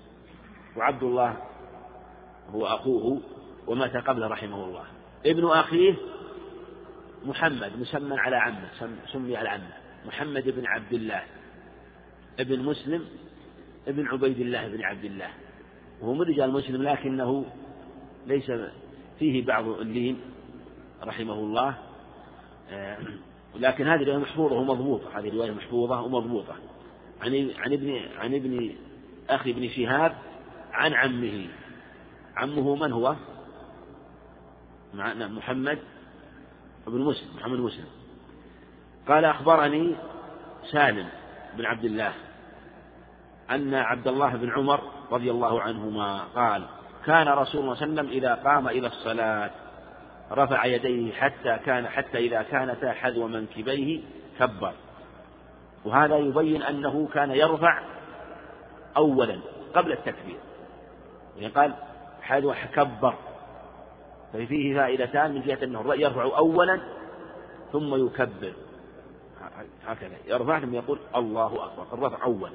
وعبد الله هو أخوه ومات قبل رحمه الله. ابن أخيه محمد مسمى على عمه سمي على عمه محمد بن عبد الله ابن مسلم ابن عبيد الله بن عبد الله. وهو من رجال مسلم لكنه ليس فيه بعض اللين رحمه الله. آه، لكن هذه الرواية محفوظة ومضبوطة. هذه الرواية محفوظة ومضبوطة. عن عن ابن عن ابن أخي ابن شهاب عن عمه. عمه من هو؟ محمد بن مسلم محمد مسلم. قال أخبرني سالم بن عبد الله أن عبد الله بن عمر رضي الله عنهما قال كان رسول الله صلى الله عليه وسلم إذا قام إلى الصلاة رفع يديه حتى كان حتى إذا كانتا حذو منكبيه كبر. وهذا يبين أنه كان يرفع أولا قبل التكبير. يعني قال حذو كبر. ففيه فائدتان من جهة أنه يرفع أولا ثم يكبر. هكذا. يرفع ثم يقول الله أكبر. الرفع أول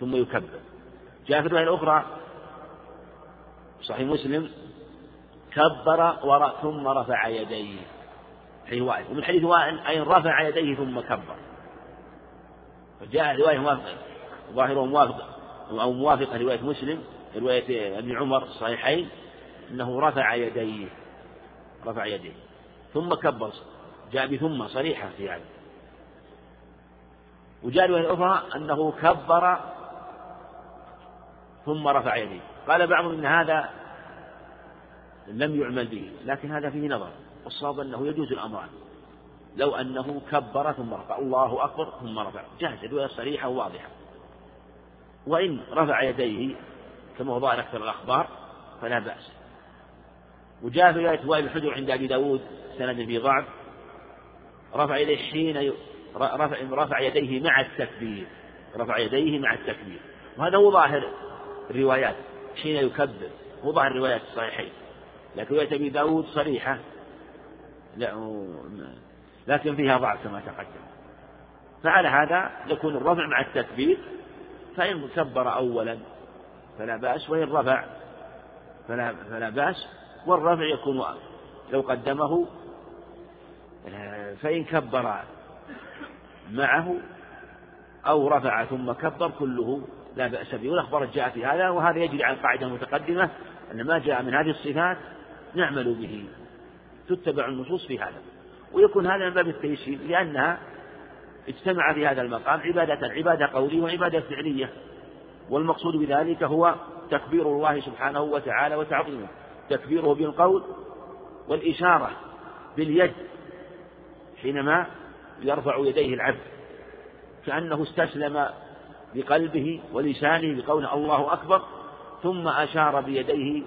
ثم يكبر. جاء في الرواية الأخرى صحيح مسلم. كبر وراء ثم رفع يديه. حديث وائل ومن حديث وائل أي رفع يديه ثم كبر. فجاء رواية موافقة. ظاهره موافق أو موافقة رواية مسلم. رواية ابن عمر الصحيحين أنه رفع يديه. رفع يديه. ثم كبر. جاء بثم صريحة في هذا. وجاء رواية أخرى أنه كبر ثم رفع يديه. قال بعضهم إن هذا لم يعمل به لكن هذا فيه نظر والصواب أنه يجوز الأمران. لو أنه كبر ثم رفع الله أكبر ثم رفع جاهز الرواية صريحة وواضحة. وإن رفع يديه كما هو ظاهر أكثر الأخبار فلا بأس. وجاء في رواية وائل الحجر عند أبي داود سند في ضعف رفع يديه حين رفع, رفع يديه مع التكبير رفع يديه مع التكبير. وهذا هو ظاهر الروايات. حين يكبر. هو ظاهر الروايات الصحيحين. لكن رواية أبي داود صريحة. لا لكن فيها ضعف كما تقدم. فعلى هذا يكون الرفع مع التكبير. فإن كبر أولا فلا بأس وإن رفع فلا فلا بأس. والرفع يكون لو قدمه فإن كبر معه أو رفع ثم كبر كله لا بأس به. والأخبار جاء في هذا وهذا يجري عن قاعدة متقدمة أن ما جاء من هذه الصفات نعمل به. تتبع النصوص في هذا. ويكون هذا من باب التيسير لأنها اجتمع في هذا المقام عبادة عبادة قولية وعبادة فعلية. والمقصود بذلك هو تكبير الله سبحانه وتعالى وتعظيمه. تكبيره بالقول والإشارة باليد حينما يرفع يديه العبد. كأنه استسلم بقلبه ولسانه بقول الله أكبر ثم أشار بيديه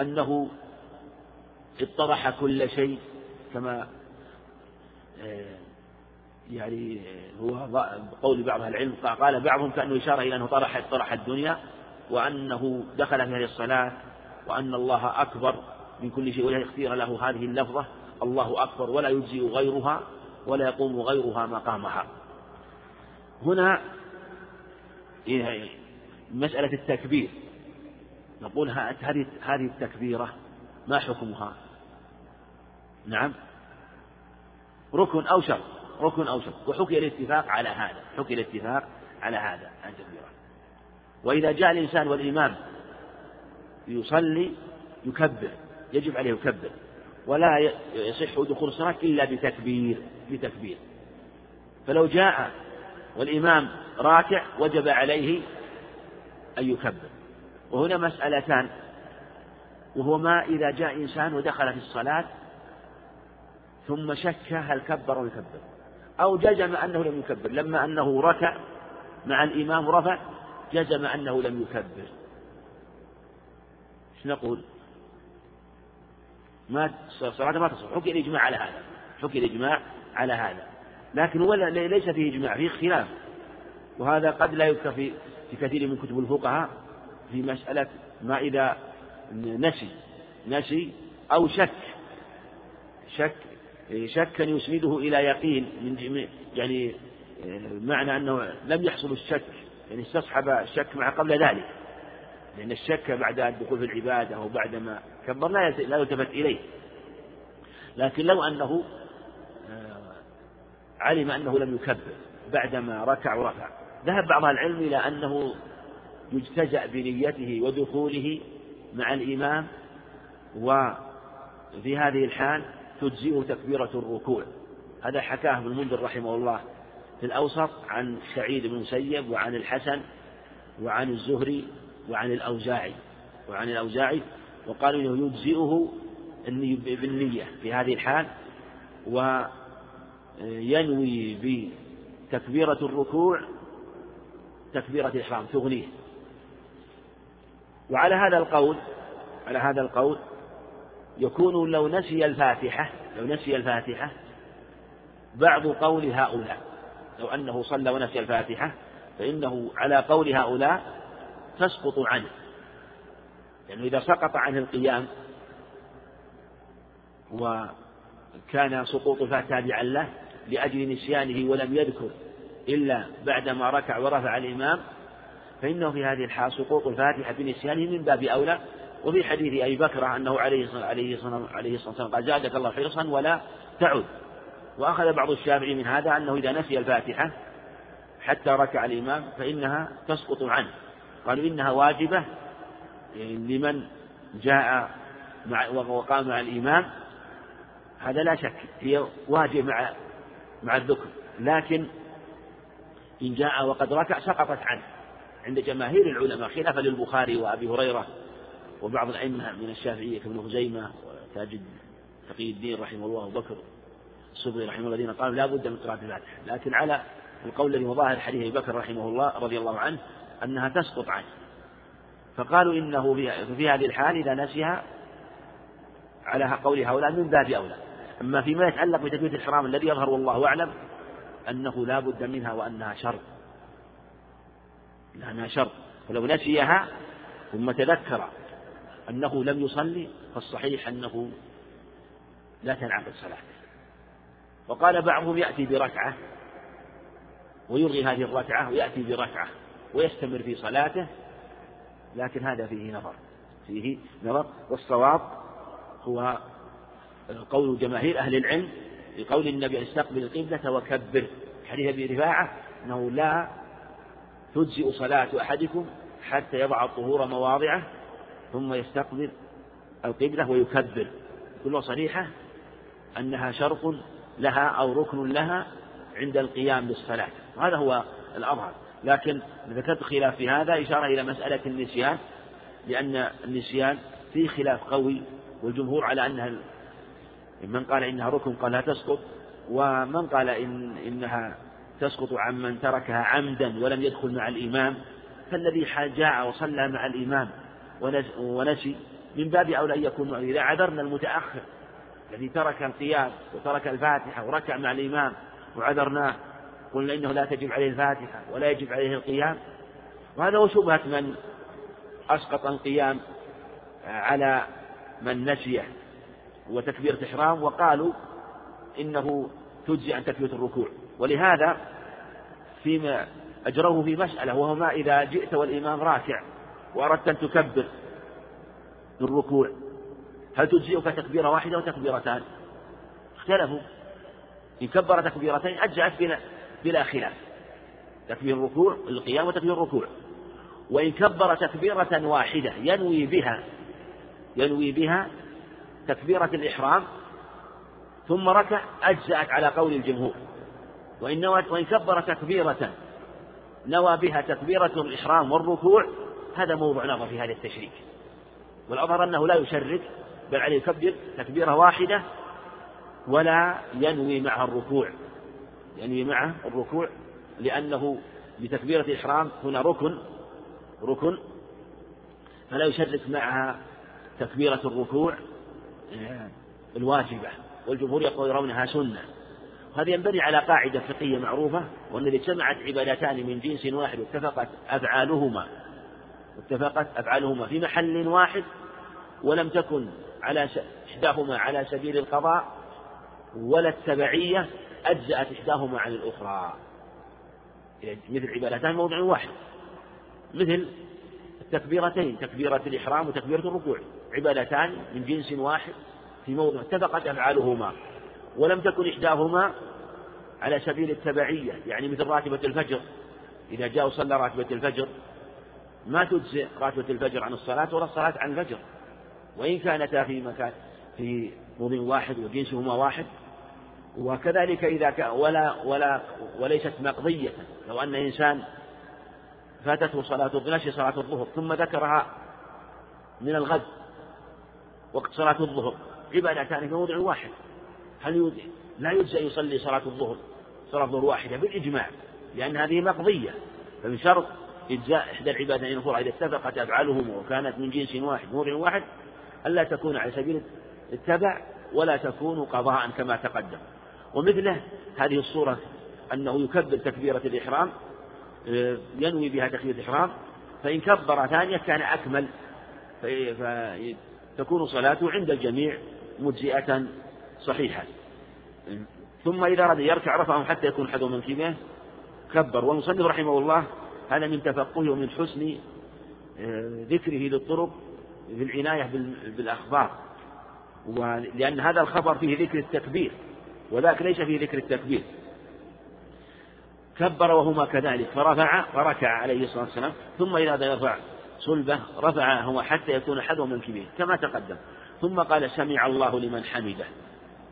أنه اطرح كل شيء كما آه، يعني هو قول بعض أهل العلم قال بعضهم كأنه إشارة إلى أنه طرح طرح الدنيا وأنه دخل في هذه الصلاة وأن الله أكبر من كل شيء ولا يختير له هذه اللفظة الله أكبر ولا يجزئ غيرها ولا يقوم غيرها مقامها. هنا مسألة التكبير. نقول هذه التكبيرة ما حكمها؟ نعم. ركن أو شرط ركن أو شرط. وحكي الاتفاق على هذا حكي الاتفاق على هذا التكبيرة وإذا جاء الإنسان والإمام يصلي يكبر يجب عليه يكبر. ولا يصح دخول الصلاة إلا بتكبير بتكبير. فلو جاء والإمام راكع وجب عليه أن يكبر. وهنا مسألتان. وهو ما إذا جاء إنسان ودخل في الصلاة ثم شك هل كبر أو يكبر. أو جزم أنه لم يكبر. لما أنه ركع مع الإمام رفع جزم أنه لم يكبر. إيش نقول؟ ما الصلاة ما تصح. حكي الإجماع على هذا. حكي الإجماع على هذا. لكن هو ليس فيه إجماع فيه خلاف وهذا قد لا يذكر في في كثير من كتب الفقهاء في مسألة ما إذا نسي نسي أو شك شك شكا يسنده إلى يقين من يعني معنى أنه لم يحصل الشك يعني استصحب الشك مع قبل ذلك لأن الشك بعد الدخول في العبادة أو بعدما كبر لا لا يلتفت إليه. لكن لو أنه آه، علم أنه لم يكبر بعدما ركع ورفع. ذهب بعض العلم إلى أنه يجتزأ بنيته ودخوله مع الإمام وفي هذه الحال تجزئه تكبيرة الركوع. هذا حكاه ابن المنذر رحمه الله في الأوسط عن سعيد بن مسيب وعن الحسن وعن الزهري وعن الأوزاعي وعن الأوزاعي وقالوا إنه يجزئه بالنية في هذه الحال وينوي بتكبيرة الركوع تكبيرة الإحرام تغنيه. وعلى هذا القول على هذا القول يكون لو نسي الفاتحة لو نسي الفاتحة بعض قول هؤلاء. لو أنه صلى ونسي الفاتحة فإنه على قول هؤلاء تسقط عنه. لأنه إذا سقط عنه القيام وكان سقوط تابعا له لأجل نسيانه ولم يذكر. إلا بعدما ركع ورفع الإمام فإنه في هذه الحال سقوط الفاتحة بنسيانه من باب أولى. وفي حديث أبي بكر أنه عليه عليه عليه الصلاة والسلام قال زادك الله حرصا ولا تعد. وأخذ بعض الشافعي من هذا أنه إذا نسي الفاتحة حتى ركع الإمام فإنها تسقط عنه. قالوا إنها واجبة لمن جاء مع وقام مع الإمام هذا لا شك هي واجب مع مع الذكر. لكن إن جاء وقد ركع سقطت عنه. عند جماهير العلماء خلافا للبخاري وأبي هريرة وبعض الأئمة من الشافعية كابن خزيمة وتاج تقي الدين رحمه الله أبو بكر الصبري رحمه الله الذين قالوا لا بد من قراءة الفاتحة. لكن على القول الذي وظاهر حديث أبي بكر رحمه الله رضي الله عنه أنها تسقط عنه. فقالوا إنه في هذه الحال إذا نسيها على قول هؤلاء من باب أولى. أما فيما يتعلق بتكبيرة الإحرام الذي يظهر والله أعلم أنه لا بد منها وأنها شرط لأنها شرط ولو نسيها ثم تذكر أنه لم يصلي فالصحيح أنه لا تنعقد صلاته وقال بعضهم يأتي بركعة ويلغي هذه الركعة ويأتي بركعة ويستمر في صلاته لكن هذا فيه نظر. فيه نظر. والصواب هو قول جماهير أهل العلم بقول النبي استقبل القبلة وكبر. حديث أبي رفاعة أنه لا تجزئ صلاة أحدكم حتى يضع الطهور مواضعه ثم يستقبل القبلة ويكبر. كلها صريحة أنها شرط لها أو ركن لها عند القيام بالصلاة. وهذا هو الأظهر. لكن ذكرت خلاف في هذا إشارة إلى مسألة النسيان لأن النسيان فيه خلاف قوي والجمهور على أنها من قال إنها ركن قال لا تسقط ومن قال إن إنها تسقط عمن تركها عمدا ولم يدخل مع الإمام فالذي جاء وصلى مع الإمام ونسي من باب أولى أن يكون إذا عذرنا المتأخر الذي ترك القيام وترك الفاتحة وركع مع الإمام وعذرناه قلنا إنه لا تجب عليه الفاتحة ولا يجب عليه القيام. وهذا هو شبهة من أسقط القيام على من نسيه. وتكبيرة إحرام وقالوا إنه تجزي عن تكبيرة الركوع. ولهذا فيما أجروه في مسألة وهو ما إذا جئت والإمام راكع وأردت أن تكبر بالركوع هل تجزئك تكبيرة واحدة وتكبيرتان؟ اختلفوا. إن كبر تكبيرتين أجزأت بلا, بلا خلاف. تكبير الركوع القيام وتكبير الركوع. وإن كبر تكبيرة واحدة ينوي بها ينوي بها تكبيرة الإحرام ثم ركع أجزأت على قول الجمهور. وإن, وإن كبر تكبيرة نوى بها تكبيرة الإحرام والركوع هذا موضوع نظر في هذا التشريك. والأظهر أنه لا يشرك بل عليه يكبر تكبيرة واحدة ولا ينوي معها الركوع. ينوي معه الركوع لأنه بتكبيرة الإحرام هنا ركن ركن فلا يشرك معها تكبيرة الركوع. الواجبة والجمهور يرونها سنة. هذا ينبني على قاعدة فقهية معروفة وأن إذا اجتمعت عبادتان من جنس واحد واتفقت أفعالهما. اتفقت أفعالهما في محل واحد ولم تكن على إحداهما على سبيل القضاء ولا التبعية أجزأت إحداهما عن الأخرى. مثل عبادتان موضع واحد. مثل التكبيرتين تكبيرة الإحرام وتكبيرة الركوع. عبادتان من جنس واحد في موضع اتفقت أفعالهما ولم تكن إحداهما على سبيل التبعية يعني مثل راتبة الفجر إذا جاء وصلى راتبة الفجر ما تجزئ راتبة الفجر عن الصلاة ولا الصلاة عن الفجر. وإن كانتا في مكان في موضع واحد وجنسهما واحد. وكذلك إذا كان ولا ولا وليست مقضية. لو أن إنسان فاتته صلاة نسي صلاة الظهر ثم ذكرها من الغد وقت صلاة الظهر. عبادتان في موضع واحد. هل لا يجزى يصلي صلاة الظهر صلاة الظهر واحدة بالإجماع لأن هذه مقضية. فمن شرط إجزاء إحدى العبادتين الأخرى إذا اتفقت أفعالهما وكانت من جنس واحد موضع واحد ألا تكون على سبيل التبع ولا تكون قضاء كما تقدم. ومثله هذه الصورة أنه يكبر تكبيرة الإحرام آه، ينوي بها تكبيرة الإحرام فإن كبر ثانية كان أكمل فتكون صلاته عند الجميع مجزئة صحيحة. ثم إذا أراد يركع رفعه حتى يكون حذو منكبه كبر. والمصنف رحمه الله هذا من تفقهه ومن حسن آه، ذكره للطرق في العناية بالأخبار. ولأن هذا الخبر فيه ذكر التكبير وذاك ليس فيه ذكر التكبير. كبر وهما كذلك فرفع فركع عليه الصلاة والسلام ثم إذا يرفع صلبة رفعهما حتى يكون حذو منكبه كما تقدم. ثم قال سمع الله لمن حمده.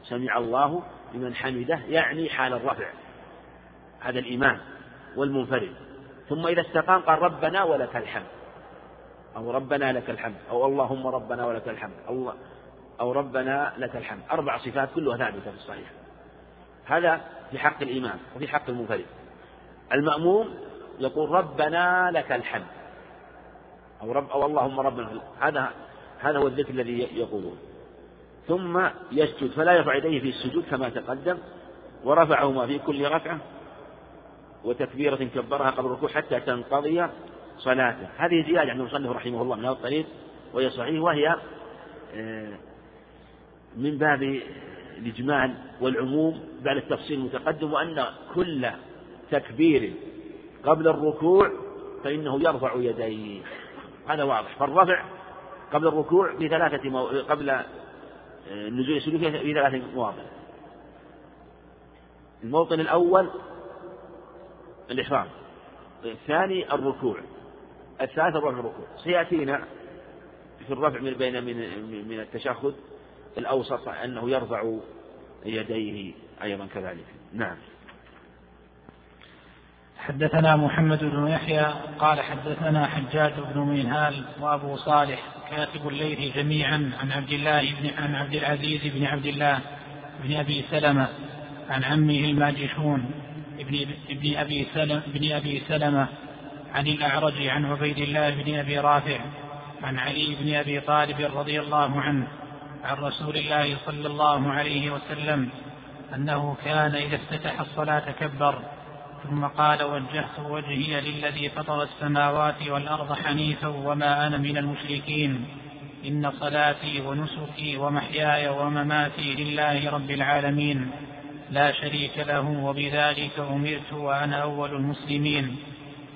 سمع الله لمن حمده يعني حال الرفع هذا الإمام والمنفرد. ثم إذا استقام قال ربنا ولك الحمد. أو ربنا لك الحمد أو اللهم ربنا ولك الحمد أو أو ربنا لك الحمد. أربع صفات كلها ثابتة في الصحيح. هذا في حق الإمام وفي حق المنفرد. المأموم يقول ربنا لك الحمد. أو رب أو اللهم ربنا. هذا هذا هو الذكر الذي يقولون. ثم يسجد فلا يرفع يديه في السجود كما تقدم ورفعهما في كل ركعة وتكبيرة كبرها قبل الركوع حتى تنقضي صلاته. هذه زيادة عند المصنف رحمه الله من هذا الطريق وهي صحيح وهي آه، من باب الإجمال والعموم بعد التفصيل المتقدم وأن كل تكبير قبل الركوع فإنه يرفع يديه. هذا واضح. فالرفع قبل الركوع في ثلاثة مو... قبل آه، السجود في ثلاثة مواضع. الموطن الأول الإحرام. الثاني الركوع. الثالث الرفع الركوع. سيأتينا في الرفع من بين من من التشهد الأوسط أنه يرفع يديه أيضا كذلك. نعم. حدثنا محمد بن يحيى قال حدثنا حجاج بن منهال وأبو صالح كاتب الليث جميعا عن عبد الله بن عن عبد العزيز بن عبد الله بن أبي سلمة عن عمه الماجشون ابن ابن أبي سلمه ابن أبي سلمة عن الأعرج عن عبيد الله بن أبي رافع عن علي بن أبي طالب رضي الله عنه عن رسول الله صلى الله عليه وسلم أنه كان إذا افتتح الصلاة كبر ثم قال وجهت وجهي للذي فطر السماوات والأرض حنيفا وما أنا من المشركين. إن صلاتي ونسكي ومحياي ومماتي لله رب العالمين. لا شريك له وبذلك أمرت وأنا أول المسلمين.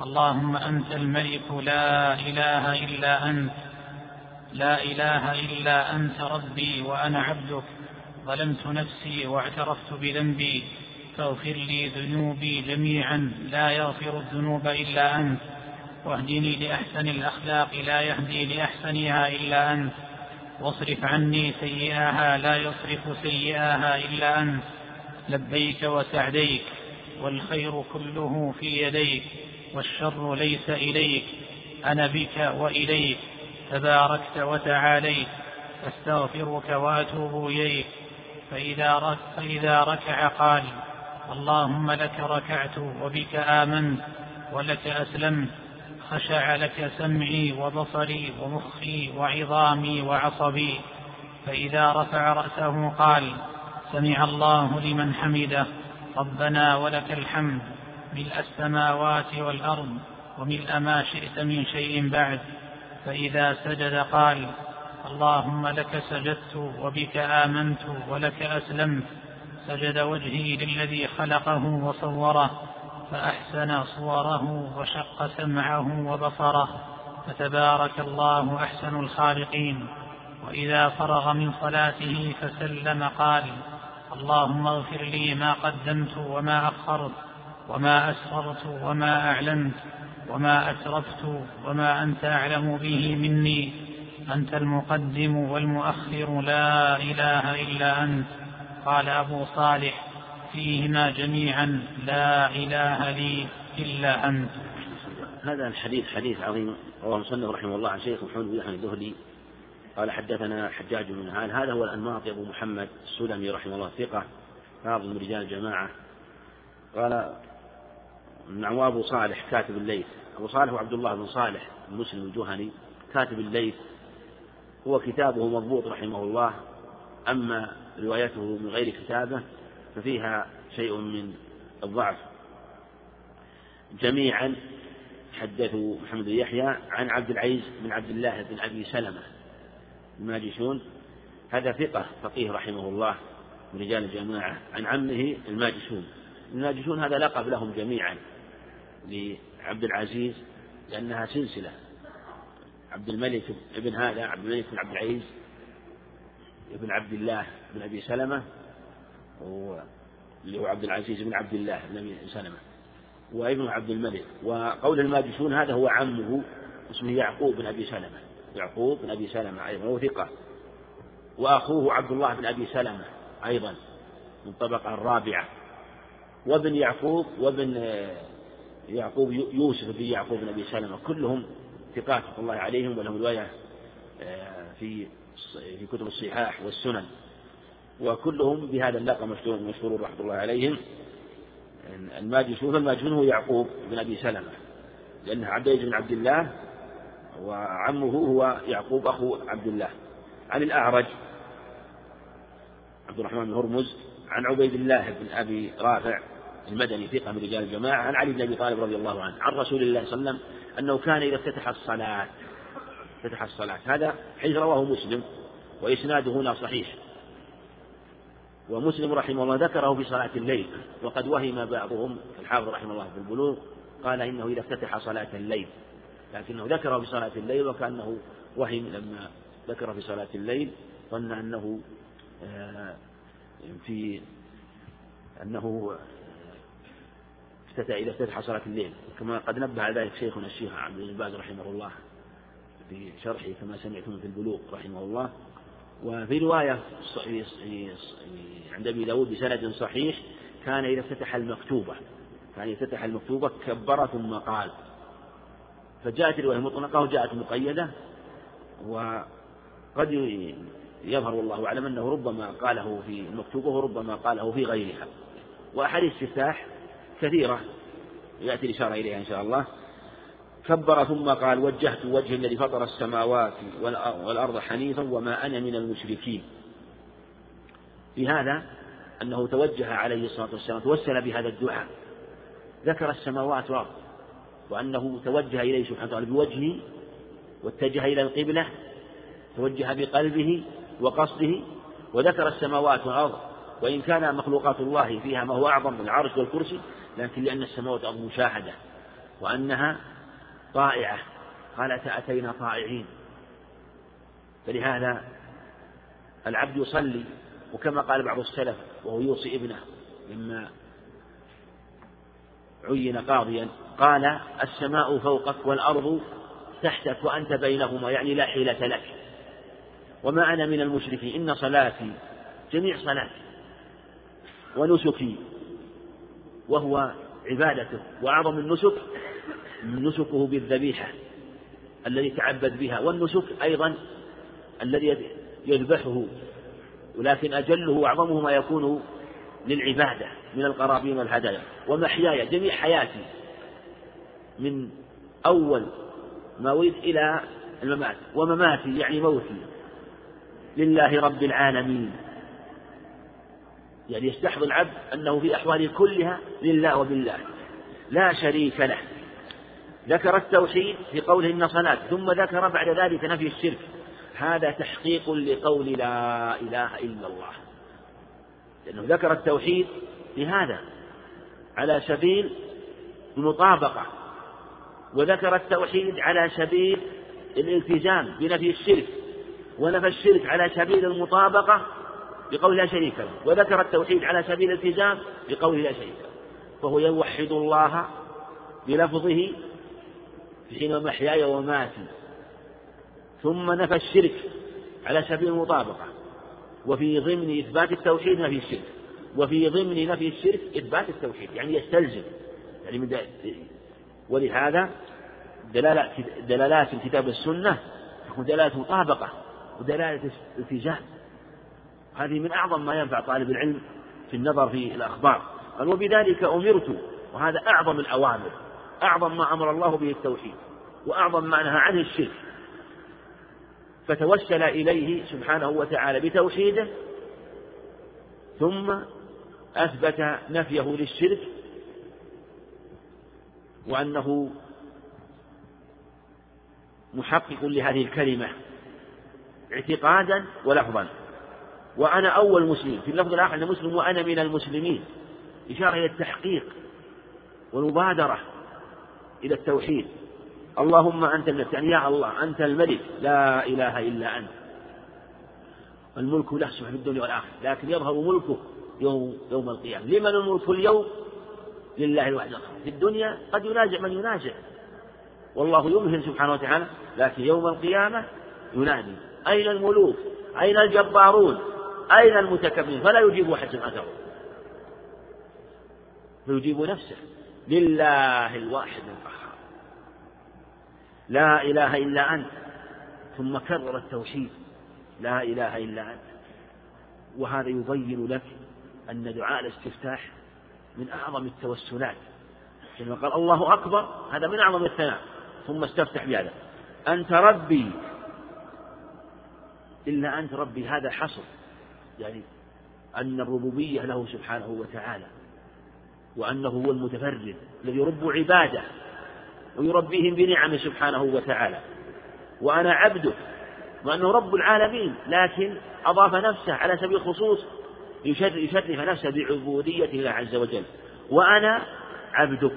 اللهم أنت الملك لا إله إلا أنت. لا إله إلا أنت ربي وأنا عبدك. ظلمت نفسي واعترفت بذنبي. فاغفر لي ذنوبي جميعا لا يغفر الذنوب إلا أنت. واهدني لأحسن الأخلاق لا يهدي لأحسنها إلا أنت. واصرف عني سيئاها لا يصرف سيئاها إلا أنت. لبيك وسعديك والخير كله في يديك والشر ليس إليك. أنا بك وإليك تباركت وتعاليت. أستغفرك وأتوب إليك. فإذا, فإذا ركع قال اللهم لك ركعت وبك آمنت ولك أسلمت خشع لك سمعي وبصري ومخي وعظامي وعصبي. فإذا رفع رأسه قال سمع الله لمن حمده ربنا ولك الحمد ملء السماوات والأرض وملء ما شئت من شيء بعد. فإذا سجد قال اللهم لك سجدت وبك آمنت ولك أسلمت. سجد وجهي للذي خلقه وصوره فأحسن صوره وشق سمعه وبصره فتبارك الله أحسن الخالقين. وإذا فرغ من صلاته فسلم قال اللهم اغفر لي ما قدمت وما أخرت وما أسررت وما أعلنت وما أسرفت وما أنت أعلم به مني. أنت المقدم والمؤخر لا إله إلا أنت. قال أبو صالح فيهما جميعا لا إله لي إلا أنت. هذا الحديث حديث عظيم رواه المصنف رحمه الله عن شيخ محمد بن الدهلي. قال حدثنا حجاج بن عال هذا هو الأنماط أبو محمد السلمي رحمه الله ثقة حافظ من رجال الجماعة. قال نعم أبو صالح كاتب الليث. أبو صالح وعبد الله بن صالح المسلم الجهني كاتب الليث. هو كتابه مضبوط رحمه الله. أما روايته من غير كتابة ففيها شيء من الضعف. جميعا حدثوا محمد بن يحيى عن عبد العزيز بن عبد الله بن أبي سلمة الماجشون. هذا ثقة فقيه رحمه الله من رجال الجماعة عن عمه الماجشون. الماجشون هذا لقب لهم جميعا لعبد العزيز لأنها سلسلة. عبد الملك ابن هذا عبد الملك بن عبد العزيز ابن عبد الله بن أبي سلمة اللي هو عبد العزيز بن عبد الله بن أبي سلمة وابن عبد الملك. وقول الماجشون هذا هو عمه اسمه يعقوب بن أبي سلمة. يعقوب بن أبي سلمة أيضا وهو ثقة. وأخوه عبد الله بن أبي سلمة أيضا من الطبقة الرابعة. وابن يعقوب وابن يعقوب يوسف بن يعقوب بن أبي سلمة كلهم ثقات الله عليهم ولهم رواية آه، في في كتب الصحاح والسنن. وكلهم بهذا اللقب مشهور مشهور رحمة الله عليهم. الماجشون الماجشون هو يعقوب بن أبي سلمة. لأنه عبد بن عبد الله وعمه هو يعقوب أخو عبد الله. عن الأعرج عبد الرحمن بن هرمز عن عبيد الله بن أبي رافع المدني ثقة من رجال الجماعة عن علي بن أبي طالب رضي الله عنه عن رسول الله صلى الله عليه وسلم أنه كان إذا افتتح الصلاة افتتح الصلاة. هذا حيث رواه مسلم وإسناده هنا صحيح. ومسلم رحمه الله ذكره في صلاة الليل وقد وهم بعضهم الحافظ رحمه الله في البلوغ قال إنه إذا افتتح صلاة الليل. لكنه ذكره في صلاة الليل وكأنه وهم لما ذكر في صلاة الليل ظن أنه آه، في أنه افتتح إذا افتتح صلاة الليل. كما قد نبه على ذلك شيخنا الشيخ عبد الباز رحمه الله. في شرحه كما سمعتم في البلوغ رحمه الله. وفي رواية عند أبي داود بسند صحيح كان إذا افتتح المكتوبة كان إذا افتتح المكتوبة كبر ثم قال فجاءت الرواية مطلقة وجاءت مقيدة وقد يظهر والله أعلم أنه ربما قاله في المكتوبة وربما قاله في غيرها. وأحاديث الاستفتاح كثيرة يأتي الإشارة إليها إن شاء الله. كبر ثم قال وجهت وجه الذي فطر السماوات والأرض حنيفا وما أنا من المشركين. في هذا أنه توجه عليه الصلاة والسلام توسل بهذا الدعاء. ذكر السماوات والأرض وأنه توجه إليه سبحانه وتعالى بوجهه واتجه إلى القبلة توجه بقلبه وقصده وذكر السماوات والأرض. وإن كان مخلوقات الله فيها ما هو أعظم من العرش والكرسي لكن لأن السماوات والأرض مشاهدة وأنها طائعة قال أتينا طائعين فلهذا العبد يصلي وكما قال بعض السلف وهو يوصي ابنه لما عين قاضيا قال السماء فوقك والأرض تحتك وأنت بينهما يعني لا حيلة لك. وما أنا من المشركين إن صلاتي جميع صلاتي ونسكي وهو عبادته وأعظم النسك نسكه بالذبيحة الذي تعبد بها والنسك أيضا الذي يذبحه ولكن أجله وأعظمه ما يكون للعبادة من القرابين والهدايا ومحياي جميع حياتي من أول ما ولد إلى الممات ومماتي يعني موتي. لله رب العالمين. يعني يستحضر العبد أنه في أحواله كلها لله وبالله. لا شريك له. ذكر التوحيد في قوله إن صلاة ثم ذكر بعد ذلك نفي الشرك. هذا تحقيق لقول لا إله إلا الله. لأنه ذكر التوحيد لهذا على سبيل المطابقة وذكر التوحيد على سبيل الالتزام بنفي الشرك ونفى الشرك على سبيل المطابقة بقول لا شريك له وذكر التوحيد على سبيل الالتزام بقول لا شريك له. فهو يوحد الله بلفظه حين محياي وماتي ثم نفى الشرك على سبيل المطابقة. وفي ضمن إثبات التوحيد نفي الشرك. وفي ضمن نفي الشرك إثبات التوحيد يعني يستلزم. يعني من ولهذا دلالات دلالات الكتاب والسنة تكون دلالة مطابقة ودلالة التزام هذه من أعظم ما ينفع طالب العلم في النظر في الأخبار. قال وبذلك أمرت وهذا أعظم الأوامر. أعظم ما أمر الله به التوحيد وأعظم ما نهى عنه الشرك. فتوسل إليه سبحانه وتعالى بتوحيده ثم أثبت نفيه للشرك وأنه محقق لهذه الكلمة اعتقادا ولفظا. وأنا أول مسلم في اللفظ الآخر أنا مسلم وأنا من المسلمين. إشارة إلى التحقيق والمبادرة. إلى التوحيد. اللهم أنت الملك يعني يا الله أنت الملك. لا إله إلا أنت. الملك له في الدنيا والآخرة لكن يظهر ملكه يوم يوم القيامة. لمن الملك اليوم؟ لله الواحد في الدنيا قد ينازع من ينازع والله يمهل سبحانه وتعالى لكن يوم القيامة ينادي. أين الملوك؟ أين الجبارون؟ أين المتكبرين؟ فلا يجيب أحد أثره. فيجيب نفسه. لله الواحد القهار. لا إله إلا أنت. ثم كرر التوحيد. لا إله إلا أنت. وهذا يبين لك أن دعاء الاستفتاح من أعظم التوسلات. كما قال الله أكبر هذا من أعظم الثناء. ثم استفتح بهذا. أنت ربي. إلا أنت ربي هذا حصر. يعني أن الربوبية له سبحانه وتعالى. وأنه هو المتفرد الذي يرب عباده ويربيهم بنعمه سبحانه وتعالى. وأنا عبده وأنه رب العالمين لكن أضاف نفسه على سبيل الخصوص يشرف نفسه بعبودية الله عز وجل. وأنا عبدك.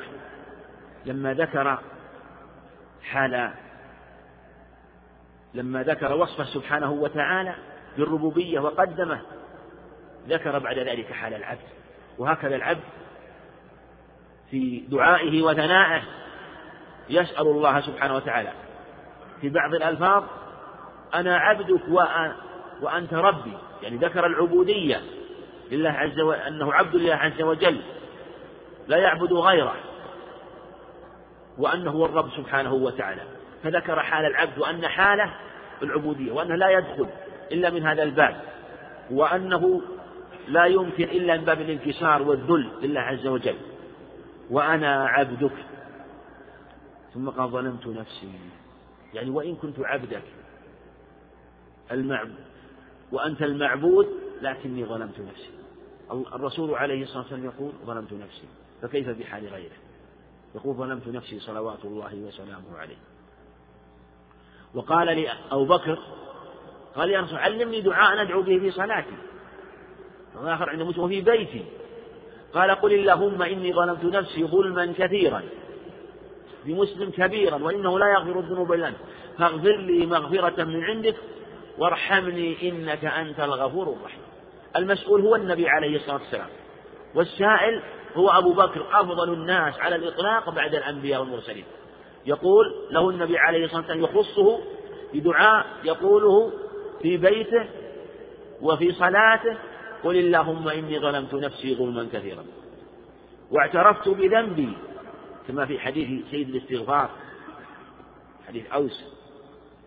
لما ذكر حال لما ذكر وصفه سبحانه وتعالى بالربوبية وقدمه ذكر بعد ذلك حال العبد. وهكذا العبد في دعائه وثنائه يسأل الله سبحانه وتعالى. في بعض الألفاظ أنا عبدك وأنت ربي. يعني ذكر العبودية لله عز وجل أنه عبد الله عز وجل لا يعبد غيره وأنه هو الرب سبحانه وتعالى. فذكر حال العبد وأن حاله العبودية وأنه لا يدخل إلا من هذا الباب وأنه لا يمكن إلا من باب الانكسار والذل لله عز وجل. وأنا عبدك. ثم قال ظلمت نفسي. يعني وإن كنت عبدك المعبود وأنت المعبود لكني ظلمت نفسي. الرسول عليه الصلاة والسلام يقول ظلمت نفسي. فكيف بحال غيره؟ يقول ظلمت نفسي صلوات الله وسلامه عليه. وقال لي أبو بكر قال يا رسول علمني دعاء أدعو به في صلاتي. وآخر عند مسلم في بيتي. قال قل اللهم إني ظلمت نفسي ظلما كثيرا. بمسلم كبيرا وإنه لا يغفر الذنوب إلا أنت. فاغفر لي مغفرة من عندك وارحمني إنك أنت الغفور الرحيم. المسؤول هو النبي عليه الصلاة والسلام. والسائل هو أبو بكر أفضل الناس على الإطلاق بعد الأنبياء والمرسلين. يقول له النبي عليه الصلاة والسلام يخصه بدعاء يقوله في بيته وفي صلاته قل اللهم إني ظلمت نفسي ظلما كثيرا. واعترفت بذنبي كما في حديث سيد الاستغفار حديث أوس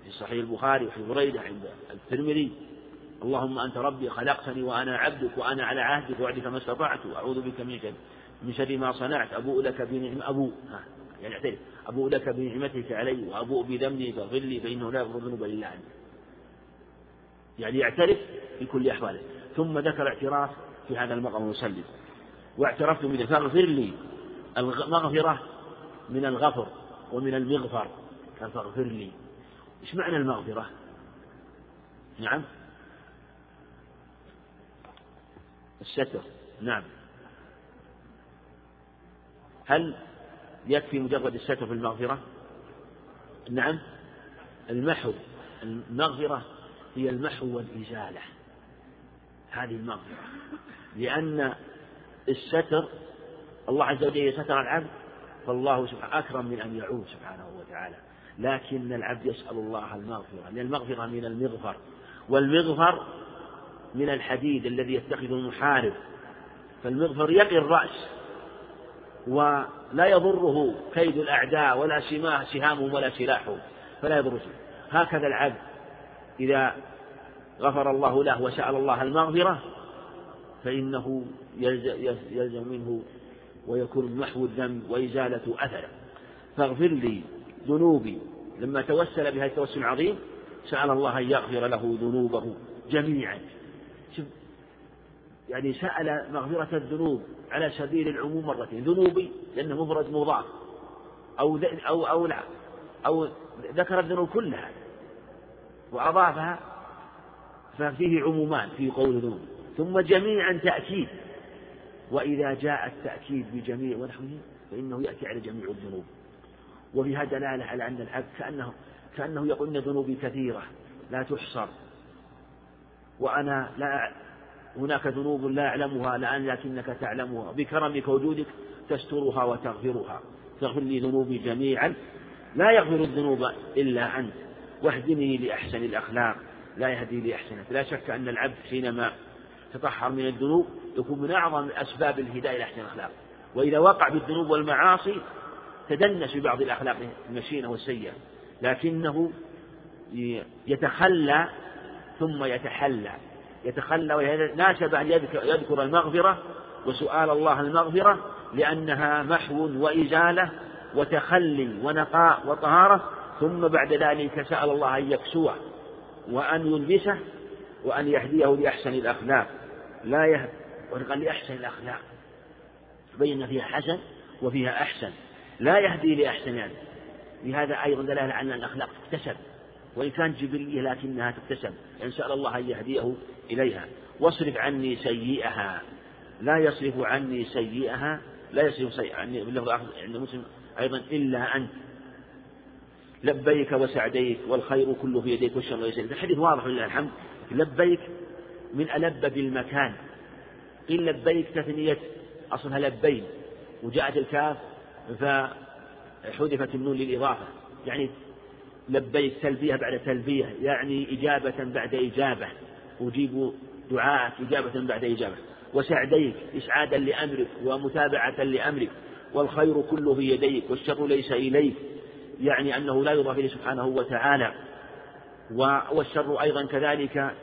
في صحيح البخاري وفي بريدة عند الترمذي. اللهم أنت ربي خلقتني وأنا عبدك وأنا على عهدك وعدك ما استطعت وأعوذ بك من شر من شر ما صنعت. أبوء لك بنعم أبوء يعني اعترف. أبوء لك بنعمتك علي وأبوء بذنبي فاغفر لي فإنه لا يغفر الذنوب إلا أنت. يعني يعترف في كل أحواله ثم ذكر اعتراف في هذا المقام المسلم. واعترفت بذلك. فاغفر لي المغفرة من الغفر ومن المغفر. قال فاغفر لي. إيش معنى المغفرة؟ نعم. الستر. نعم. هل يكفي مجرد الستر في المغفرة؟ نعم. المحو. المغفرة هي المحو والإزالة. هذه المغفرة. لأن الستر الله عز وجل ستر العبد فالله سبحانه أكرم من أن يعود سبحانه وتعالى. لكن العبد يسأل الله المغفرة. لأن المغفرة من المغفر. والمغفر من الحديد الذي يتخذه المحارب. فالمغفر يقي الرأس ولا يضره كيد الأعداء ولا سماه سهامهم ولا سلاحهم. فلا يضره هكذا العبد إذا غفر الله له وسأل الله المغفرة فإنه يلزم منه ويكون محو الذنب وإزالة أثره. فاغفر لي ذنوبي. لما توسل بهذا التوسل العظيم سأل الله أن يغفر له ذنوبه جميعا. شوف يعني سأل مغفرة الذنوب على سبيل العموم مرتين. ذنوبي لأنه مفرد مضاف. أو أو أو لا. أو ذكر الذنوب كلها وأضافها ففيه عمومان في قول ذنوب ثم جميعا تأكيد. وإذا جاء التأكيد بجميع ونحوه فإنه يأتي على جميع الذنوب. وفيها دلالة على أن العبد كأنه كأنه يقول إن ذنوبي كثيرة لا تحصر. وأنا لا هناك ذنوب لا أعلمها الآن لكنك تعلمها. بكرمك وجودك تسترها وتغفرها. تغفر لي ذنوبي جميعا. لا يغفر الذنوب إلا أنت. واهدني لأحسن الأخلاق. لا يهدي لأحسنها لا شك أن العبد حينما تطهر من الذنوب يكون من أعظم أسباب الهداية لأحسن الأخلاق. وإذا وقع بالذنوب والمعاصي تدنس ببعض الأخلاق المشينة والسيئة. لكنه يتخلى ثم يتحلى. يتخلى وناسب أن يذكر المغفرة وسؤال الله المغفرة لأنها محو وإزالة وتخلي ونقاء وطهارة. ثم بعد ذلك سأل الله أن يكسوه. وأن يلبسه وأن يهديه لأحسن الأخلاق. لا يهد قال لأحسن الأخلاق. بين فيها حسن وفيها أحسن. لا يهدي لأحسن يعني. لهذا أيضا دلالة على أن الأخلاق تكتسب. وإن كانت جبلية لكنها تكتسب. يعني سأل الله أن يهديه إليها. واصرف عني سيئها. لا يصرف عني سيئها. لا يصرف سيئها. عني باللفظ عند مسلم أيضا إلا أنت. لبيك وسعديك والخير كله في يديك والشر ليس الحديث واضح لله الحمد. لبيك من ألب بالمكان. قيل لبيك تثنية أصلها لبين. وجاءت الكاف فحذفت النون للإضافة. يعني لبيك تلبية بعد تلبية. يعني إجابة بعد إجابة. أجيب دعاءك إجابة بعد إجابة. وسعديك إسعادا لأمرك ومتابعة لأمرك. والخير كله في يديك والشر ليس إليك. يعني أنه لا يضاف إليه سبحانه وتعالى. والشر أيضا كذلك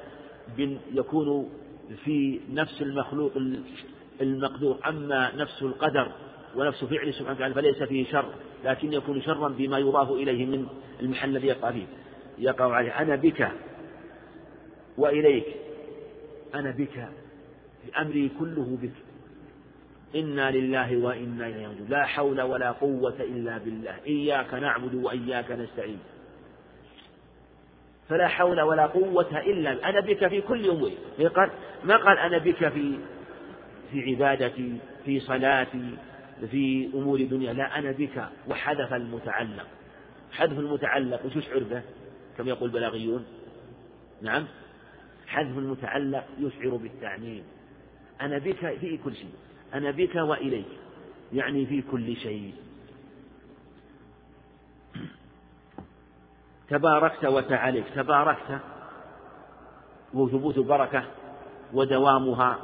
يكون في نفس المخلوق المقدور. أما نفس القدر ونفس فعل سبحانه وتعالى فليس فيه شر لكن يكون شرا بما يضاف إليه من المحل الذي يقع فيه. يقع عليه. أنا بك وإليك. أنا بك أمري كله بك. إنا لله وإنا إليه راجعون. لا حول ولا قوة إلا بالله. إياك نعبد وإياك نستعين. فلا حول ولا قوة إلا أنا بك في كل أموري قال؟ ما قال أنا بك في في عبادتي في صلاتي في أمور الدنيا. لا أنا بك. وحذف المتعلق. حذف المتعلق. وش يشعر به؟ كما يقول البلاغيون. نعم. حذف المتعلق يشعر بالتعميم أنا بك في كل شيء. أنا بك وإليك يعني في كل شيء. تباركت وتعاليك تباركت وهو ثبوت البركة ودوامها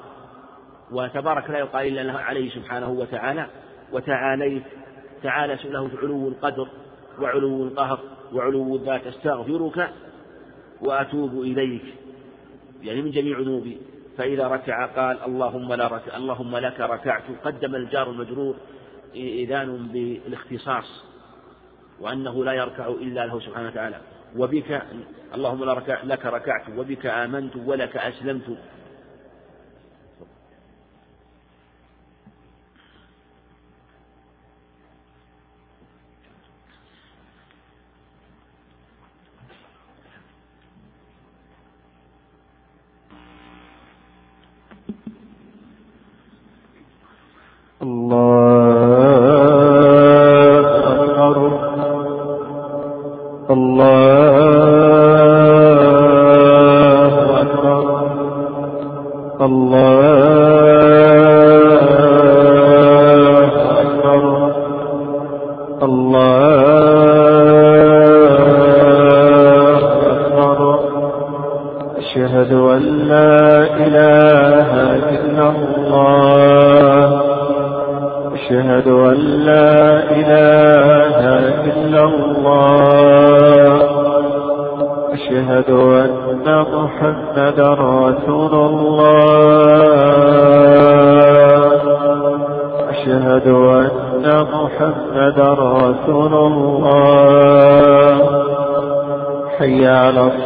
وتبارك لا يقال إلا له عليه سبحانه وتعالى وتعاليت تعالى له علو القدر وعلو القهر وعلو الذات استغفرك وأتوب إليك يعني من جميع ذنوبي. فإذا ركع قال اللهم لا ركع اللهم لك ركعت. قدم الجار المجرور إذان بالإختصاص وأنه لا يركع إلا له سبحانه وتعالى. وبك اللهم لا لك ركعت وبك آمنت ولك أسلمت.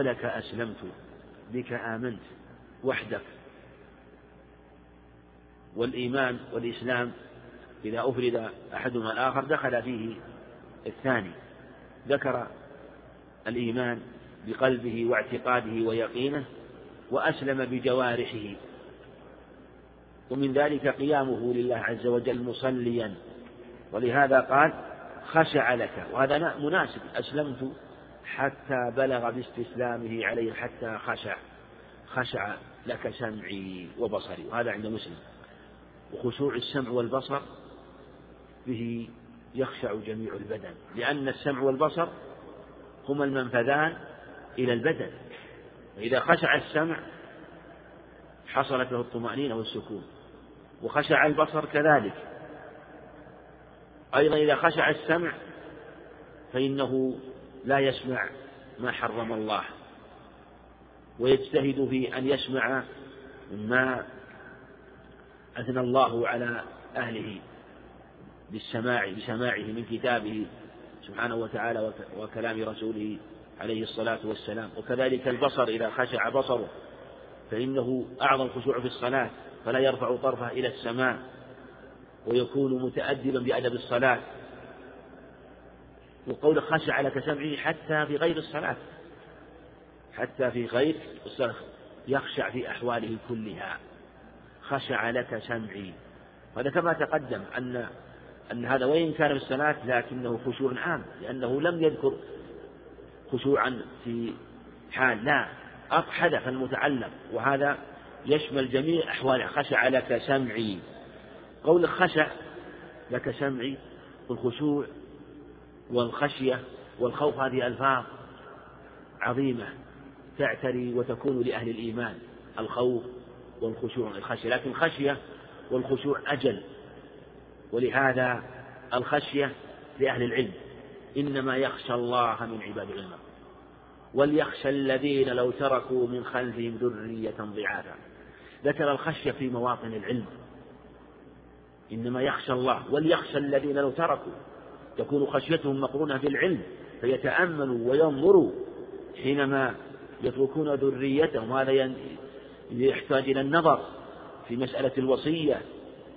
ولك أسلمت بك آمنت وحدك. والإيمان والإسلام إذا أفرد أحدهما الآخر دخل فيه الثاني. ذكر الإيمان بقلبه واعتقاده ويقينه وأسلم بجوارحه. ومن ذلك قيامه لله عز وجل مصليا. ولهذا قال خشع لك. وهذا مناسب. أسلمت حتى بلغ باستسلامه عليه حتى خشع خشع لك سمعي وبصري وهذا عند مسلم. وخشوع السمع والبصر به يخشع جميع البدن لأن السمع والبصر هما المنفذان إلى البدن. وإذا خشع السمع حصلت له الطمأنينة والسكون وخشع البصر كذلك. أيضا إذا خشع السمع فإنه لا يسمع ما حرم الله. ويجتهد في أن يسمع ما أثنى الله على أهله بالسماع بسماعه من كتابه سبحانه وتعالى وكلام رسوله عليه الصلاة والسلام. وكذلك البصر إذا خشع بصره فإنه أعظم خشوع في الصلاة فلا يرفع طرفه إلى السماء ويكون متأدبا بأدب الصلاة. وقول خشع لك سمعي حتى في غير الصلاة. حتى في غير الصلاة. يخشع في أحواله كلها. خشع لك سمعي. هذا كما تقدم أن أن هذا وإن كان في الصلاة لكنه خشوع عام. لأنه لم يذكر خشوعا في حال لا حدث المتعلق وهذا يشمل جميع أحواله. خشع لك سمعي. قول خشع لك سمعي والخشوع والخشية والخوف هذه ألفاظ عظيمة تعتري وتكون لأهل الإيمان الخوف والخشوع الخشية. لكن الخشية والخشوع أجل ولهذا الخشية لأهل العلم. إنما يخشى الله من عباد العلماء وليخشى الذين لو تركوا من خلفهم ذرية ضعافا. ذكر الخشية في مواطن العلم. إنما يخشى الله وليخشى الذين لو تركوا. تكون خشيتهم مقرونة بالعلم فيتأملوا وينظروا حينما يتركون ذريتهم. هذا يحتاج إلى النظر في مسألة الوصية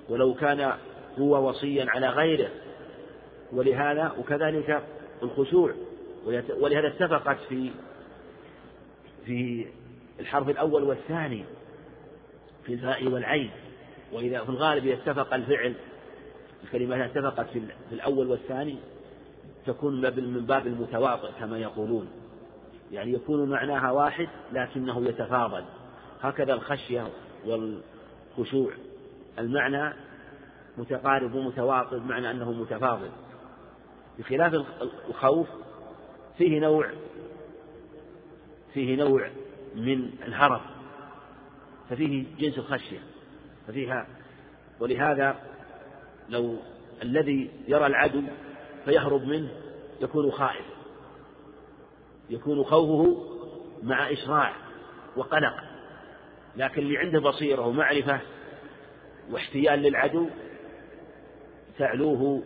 ولو كان هو وصيا على غيره. ولهذا وكذلك الخشوع. ولهذا اتفقت في في الحرف الأول والثاني في الفاء والعين. وإذا في الغالب إذا اتفق الفعل الكلمات اتفقت في الأول والثاني تكون من باب المتواطئ كما يقولون. يعني يكون معناها واحد لكنه يتفاضل. هكذا الخشية والخشوع. المعنى متقارب ومتواطئ بمعنى أنه متفاضل. بخلاف الخوف فيه نوع فيه نوع من الهرب. ففيه جنس الخشية. ففيها ولهذا لو الذي يرى العدو فيهرب منه يكون خائف. يكون خوفه مع إسراع وقلق. لكن اللي عنده بصيرة ومعرفة واحتيال للعدو تعلوه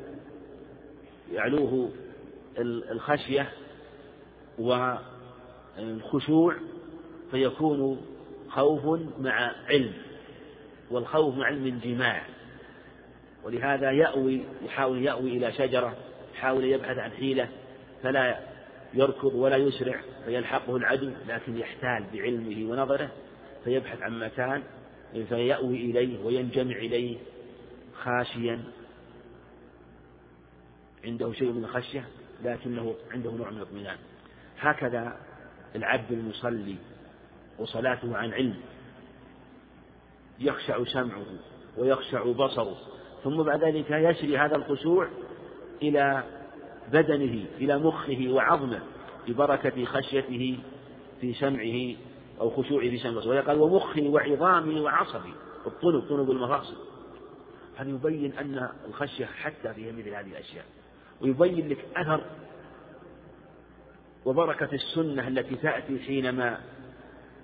يعلوه الخشية والخشوع فيكون خوف مع علم. والخوف مع علم انجماع ولهذا يأوي يحاول يأوي إلى شجرة يحاول يبحث عن حيلة فلا يركض ولا يسرع فيلحقه العدو لكن يحتال بعلمه ونظره فيبحث عن مكان فيأوي إليه وينجمع إليه خاشيا. عنده شيء من الخشية لكنه عنده نوع من الاطمئنان. هكذا العبد المصلي وصلاته عن علم يخشع سمعه ويخشع بصره. ثم بعد ذلك يسري هذا الخشوع إلى بدنه إلى مخه وعظمه ببركة خشيته في سمعه أو خشوعه في سمعه ويقال ومخه وعظامه وعصبه الطنب طنب المفاصل. هذا يبين أن الخشية حتى في مثل هذه الأشياء. ويبين لك أثر وبركة السنة التي تأتي حينما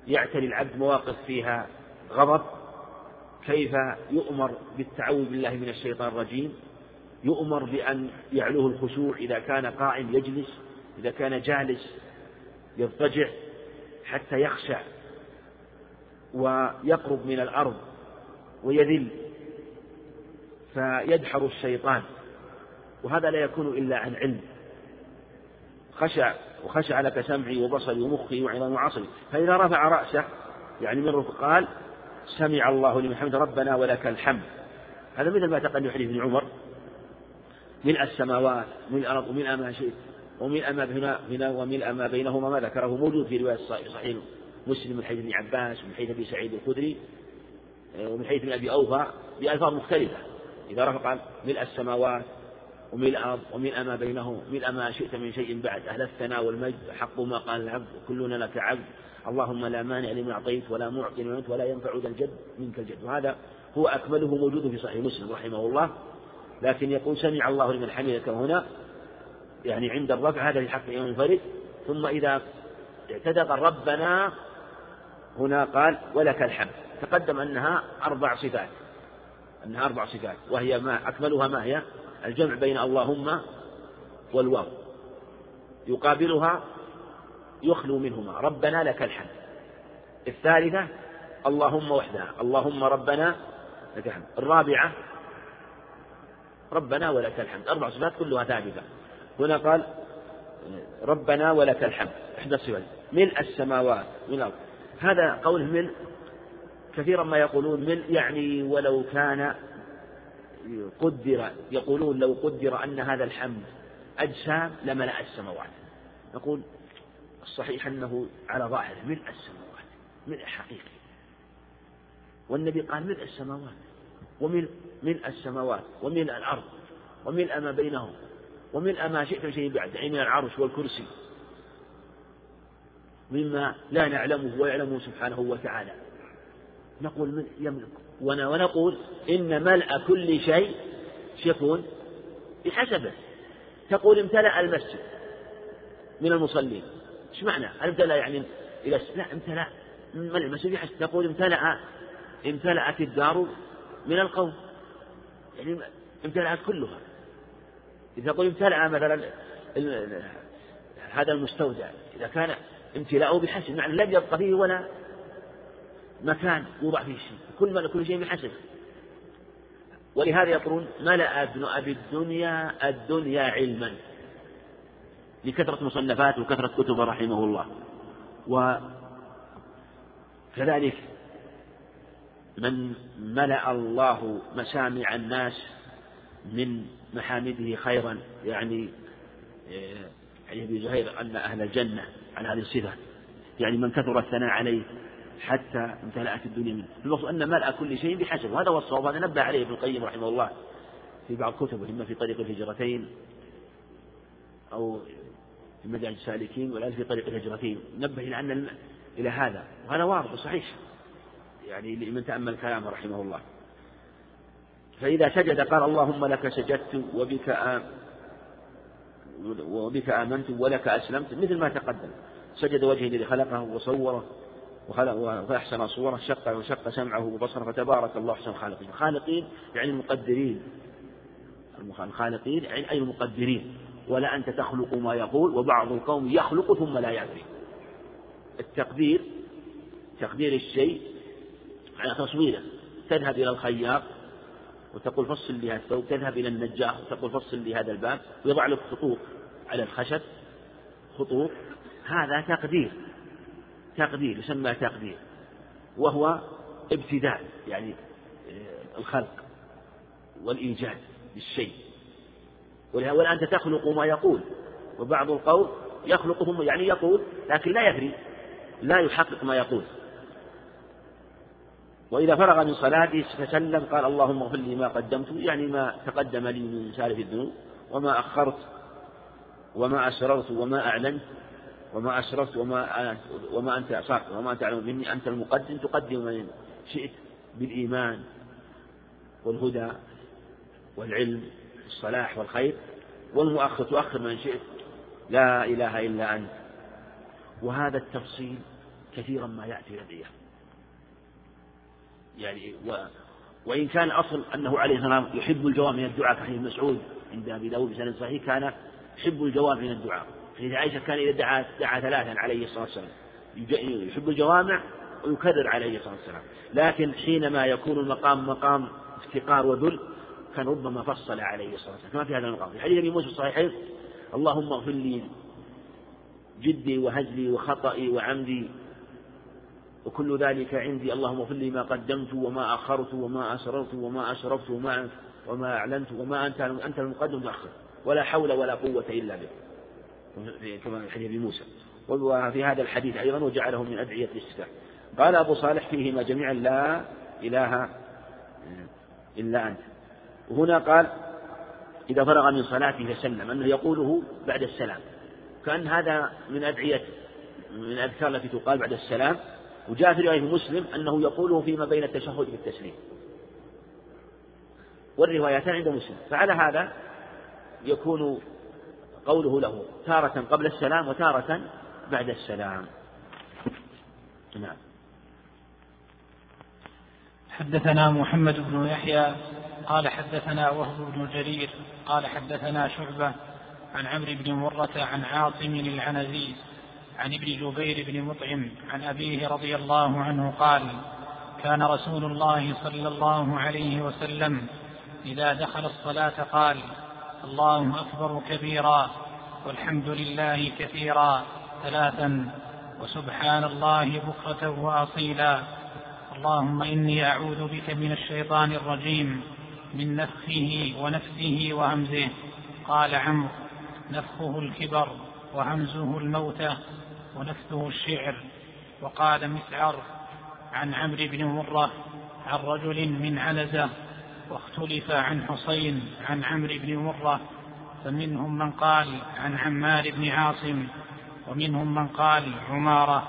يعتري العبد مواقف فيها غضب. كيف يؤمر بالتعوذ بالله من الشيطان الرجيم؟ يؤمر بأن يعلوه الخشوع إذا كان قائم يجلس إذا كان جالس يضطجع حتى يخشع ويقرب من الأرض ويذل فيدحر الشيطان وهذا لا يكون إلا عن علم. خشع وخشع لك سمعي وبصري ومخي وعظامي وعصري فإذا رفع رأسه يعني من قال سمع الله لمن حمد ربنا ولك الحمد. هذا مثل ما تقدم حديث ابن عمر. ملء السماوات ملء الأرض وملء ما شئت وملء ما هنا وملء ما بينهما ما ذكره موجود في رواية صحيح مسلم من حديث ابن عباس ومن حديث أبي سعيد الخدري ومن حديث ابن أبي أوفى بألفاظ مختلفة. إذا رفع قال ملء السماوات وملء الأرض وملء ما بينه ملء ما شئت من شيء بعد أهل الثناء والمجد حق ما قال العبد كلنا لك عبد. اللهم لا مانع لما أعطيت ولا معطي لما ولا ينفع ذا الجد منك الجد. وهذا هو أكمله موجود في صحيح مسلم رحمه الله. لكن يقول سمع الله لمن حمدك هنا. يعني عند الرفع هذا في حق ينفرد ثم إذا اعتدى قال ربنا هنا قال ولك الحمد. تقدم أنها أربع صفات. أنها أربع صفات. وهي ما أكملها ما هي؟ الجمع بين اللهم والواو. يقابلها يخلو منهما. ربنا لك الحمد. الثالثة اللهم وحدها اللهم ربنا لك الحمد. الرابعة ربنا ولك الحمد. أربع صفات كلها ثابتة. هنا قال ربنا ولك الحمد. إحدى الصفات. ملء السماوات من الأرض هذا قوله ملء كثيرا ما يقولون ملء يعني ولو كان قدر. يقولون لو قدر أن هذا الحمد أجسام لملأ السماوات. نقول الصحيح أنه على ظاهره ملء السماوات ملء حقيقي. والنبي قال ملء السماوات وملء ملء السماوات وملء الأرض وملء ما بينهم وملء ما شئت من شيء بعد يعني من العرش والكرسي. مما لا نعلمه ويعلمه سبحانه وتعالى. نقول من يملك؟ ونقول إن ملء كل شيء يكون بحسبه. تقول امتلأ المسجد من المصلين. إيش معنى؟ هل امتلأ يعني إلى لا امتلأ. بحسب تقول امتلأ امتلأت الدار من القوم. يعني امتلأت كلها. إذا قلت امتلأ مثلا هذا المستودع إذا كان امتلاؤه بحسب معنى لم يبقى فيه ولا مكان يوضع فيه شيء. كل ما كل شيء بحسب ولهذا يقولون ملأ ابن أبي الدنيا الدنيا علما. لكثرة مصنفاته وكثرة كتبه رحمه الله. وكذلك من ملأ الله مسامع الناس من محامده خيرا يعني يعني ابي زهير أن أهل الجنة عن هذه الصفة. يعني من كثر الثناء عليه حتى امتلأت الدنيا منه. المقصود أن ملأ كل شيء بحسب وهذا هو الصواب هذا نبه عليه ابن القيم رحمه الله في بعض كتبه إما في طريق الهجرتين أو في مدارج السالكين ولا في طريق الهجرتين. نبه إلى أن إلى هذا. وهذا واضح وصحيح. يعني لمن تأمل كلامه رحمه الله. فإذا سجد قال اللهم لك سجدت وبك آم وبك آمنت ولك أسلمت. مثل ما تقدم. سجد وجهه الذي خلقه وصوره وخلق وأحسن صوره. شق وشق سمعه وبصره. فتبارك الله أحسن الخالقين الخالقين يعني المقدرين. الخالقين يعني أي المقدرين. ولا أنت تخلق ما يقول وبعض القوم يخلق ثم لا يدري. التقدير تقدير الشيء على تصويره. تذهب إلى الخياط وتقول فصل لي هذا الثوب تذهب إلى النجار وتقول فصل لي هذا الباب. ويضع لك خطوط على الخشب خطوط. هذا تقدير تقدير يسمى تقدير. وهو ابتداء يعني آه، الخلق والإيجاد للشيء والآن تخلق ما يقول. وبعض القول يخلقهم يعني يقول لكن لا يدري لا يحقق ما يقول. وإذا فرغ من صلاته فسلم قال اللهم اغفر لي ما قدمت يعني ما تقدم لي من سالف الذنوب وما أخرت وما أسررت وما أعلنت وما أسررت وما وما أنت أصرت وما أعلم مني أنت المقدم تقدم من شئت بالإيمان والهدى والعلم. والصلاح والخير والمؤخر تؤخر من شئت. لا إله إلا أنت. وهذا التفصيل كثيرا ما يأتي لديه يعني و وإن كان أصل أنه عليه السلام يحب الجواب من الدعاء كحديث مسعود عند أبي داود بسند صحيح كان يحب الجواب من الدعاء. حديث عائشة كان إذا دعا دعا ثلاثا عليه الصلاة والسلام. يحب الجوامع ويكرر عليه الصلاة والسلام. لكن حينما يكون المقام مقام افتقار وذل كان ربما فصل عليه الصلاة والسلام. كما في هذا المقام في حديث أبي موسى الصحيحين اللهم اغفر لي جدي وهزلي وخطئي وعمدي وكل ذلك عندي. اللهم اغفر لي ما قدمت وما أخرت وما أسررت وما أشرفت وما وما أعلنت وما أنت أنت المقدم مؤخر. ولا حول ولا قوة إلا بك كما في حديث موسى. وفي هذا الحديث أيضا وجعله من أدعية الاستفتاح قال أبو صالح فيهما جميعا لا إله إلا أنت. وهنا قال إذا فرغ من صلاته فسلم أنه يقوله بعد السلام. كأن هذا من أدعية من الأذكار التي تقال بعد السلام. وجاء في رواية مسلم أنه يقوله فيما بين التشهد والتسليم. والروايتان عند مسلم. فعلى هذا يكون قوله له تارة قبل السلام وتارة بعد السلام. نعم. حدثنا محمد بن يحيى قال حدثنا وهب بن جرير قال حدثنا شعبة عن عمرو بن مرة عن عاصم العنزي عن ابن جبير بن مطعم عن أبيه رضي الله عنه قال كان رسول الله صلى الله عليه وسلم إذا دخل الصلاة قال الله أكبر كبيرا والحمد لله كثيرا ثلاثا وسبحان الله بكرة وأصيلا اللهم إني أعوذ بك من الشيطان الرجيم من نفخه ونفسه وهمزه. قال عمرو نفخه الكبر وهمزه الموتى ونفثه الشعر. وقال مسعر عن عمرو بن مرة عن رجل من عنزة واختلف عن حسين عن عمرو بن مرة فمنهم من قال عن عمار بن عاصم ومنهم من قال عمارة.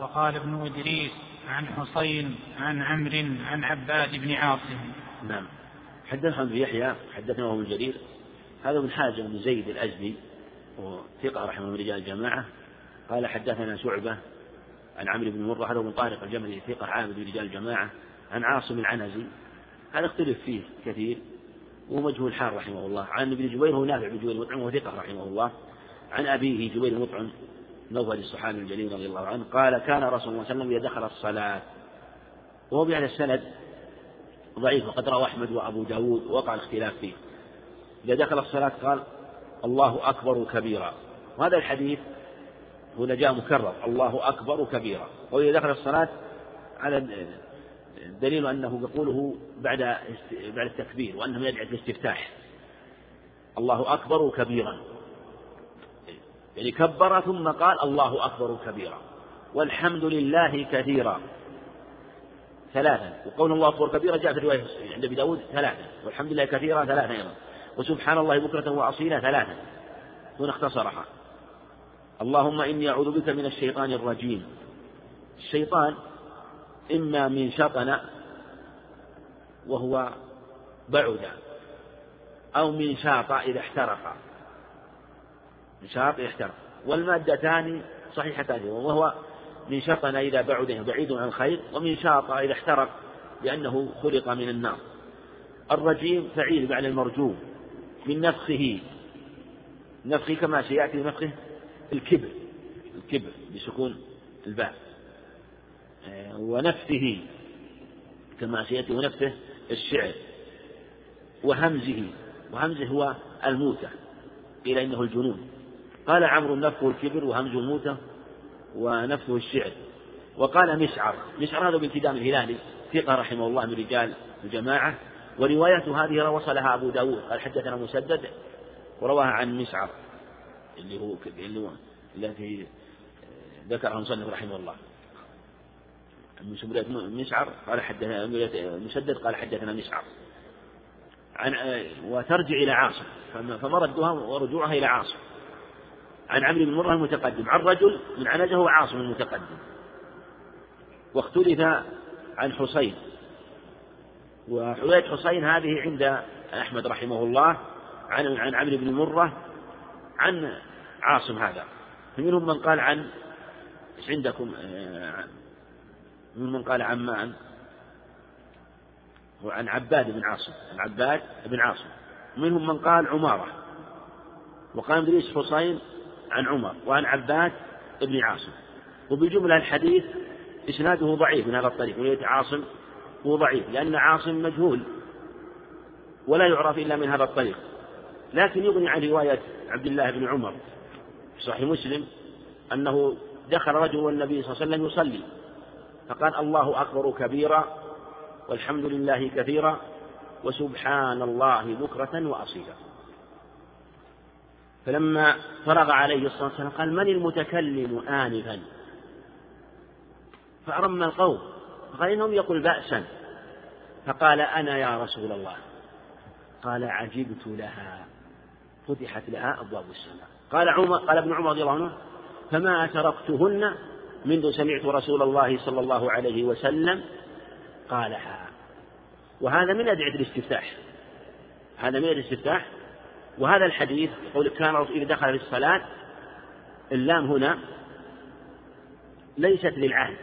وقال ابن إدريس عن حسين عن عمرو عن عباد بن عاصم. نعم. حدثنا ابن يحيى حدثنا ابن جرير. هذا من حاجة بن زيد الأزدي وثقة رحمه من رجال الجماعة. قال حدثنا شعبة عن عمرو بن مرة هذا بن طارق الجمري ثقة عابد رجال الجماعة. عن عاصم العنزي هذا اختلف فيه كثير ومجهول حال رحمه الله. عن ابن جبير هو نافع بن جبير المطعم وهو ثقة رحمه الله. عن أبيه جبير المطعم نوفل الصحابي الجليل رضي الله عنه قال كان رسول الله صلى الله عليه وسلم إذا دخل الصلاة وهو بهذا السند ضعيف وقد روى أحمد وأبو داود وقع الاختلاف فيه. إذا دخل الصلاة قال الله أكبر كبيرا. وهذا الحديث هنا جاء مكرر الله أكبر كبيرا. وإذا دخل الصلاة على دليل أنه يقوله بعد بعد التكبير وأنه يدعي الاستفتاح الله أكبر كبيرا. يعني كبر ثم قال الله أكبر كبيرا. والحمد لله كثيرا. ثلاثا. وقول الله أكبر كبيرا جاء في الرواية عند أبي داود ثلاثا. والحمد لله كثيرا ثلاثا أيضا. وسبحان الله بكرة وأصيلا ثلاثا. هنا اختصرها. اللهم إني أعوذ بك من الشيطان الرجيم. الشيطان إما من شطن وهو بعد أو من شاط إذا احترق. من شاط احترق. والمادتان صحيحتان وهو من شطن إذا بعد بعيد عن الخير ومن شاط إذا احترق لأنه خلق من النار. الرجيم فعيل بعد المرجوم من نفخه. نفخه كما سيأتي نفخه الكبر الكبر بسكون الباء ونفثه كما سيأتي ونفثه الشعر وهمزه. وهمزه هو الموتة قيل إنه الجنون. قال عمرو نفخه الكبر وهمزه الموتة ونفثه الشعر. وقال مسعر مسعر هذا بن كدام الهلالي ثقة رحمه الله من رجال الجماعة. وروايته هذه وصلها أبو داود. قال حدثنا مسدد ورواها عن مسعر اللي هو اللي هو التي ذكرها رحمه الله. من مسعر قال حدثنا مسدد قال حدثنا مسعر عن وترجع إلى عاصم. فمردها ورجوعها إلى عاصم. عن عمرو بن مرة المتقدم عن رجل من هو عاصم المتقدم. واختلف عن حسين. وحوية حسين هذه عند أحمد رحمه الله عن عن عمرو بن مرة عن عاصم هذا. فمنهم من قال عن إيش عندكم آه، منهم من قال عن من؟ وعن عباد بن عاصم عن عباد بن عاصم. منهم من قال عمارة. وقال إدريس حسين عن عمر وعن عباد بن عاصم. وبجملة الحديث إسناده ضعيف من هذا الطريق وليت عاصم هو ضعيف لأن عاصم مجهول ولا يعرف إلا من هذا الطريق. لكن يغني عن رواية عبد الله بن عمر في صحيح مسلم أنه دخل رجل والنبي صلى الله عليه وسلم يصلي فقال الله أكبر كبيرا والحمد لله كثيرا وسبحان الله بكرة وأصيلا. فلما فرغ عليه الصلاة والسلام قال من المتكلم آنفا؟ فأرم القوم. فقال إنهم يقول بأسا. فقال أنا يا رسول الله. قال عجبت لها. فتحت لها أبواب السماء. قال عمر قال ابن عمر رضي الله عنه فما تركتهن منذ سمعت رسول الله صلى الله عليه وسلم قالها. وهذا من أدعية الاستفتاح. هذا من الاستفتاح. وهذا الحديث يقول كان إذا دخل في الصلاة اللام هنا ليست للعهد.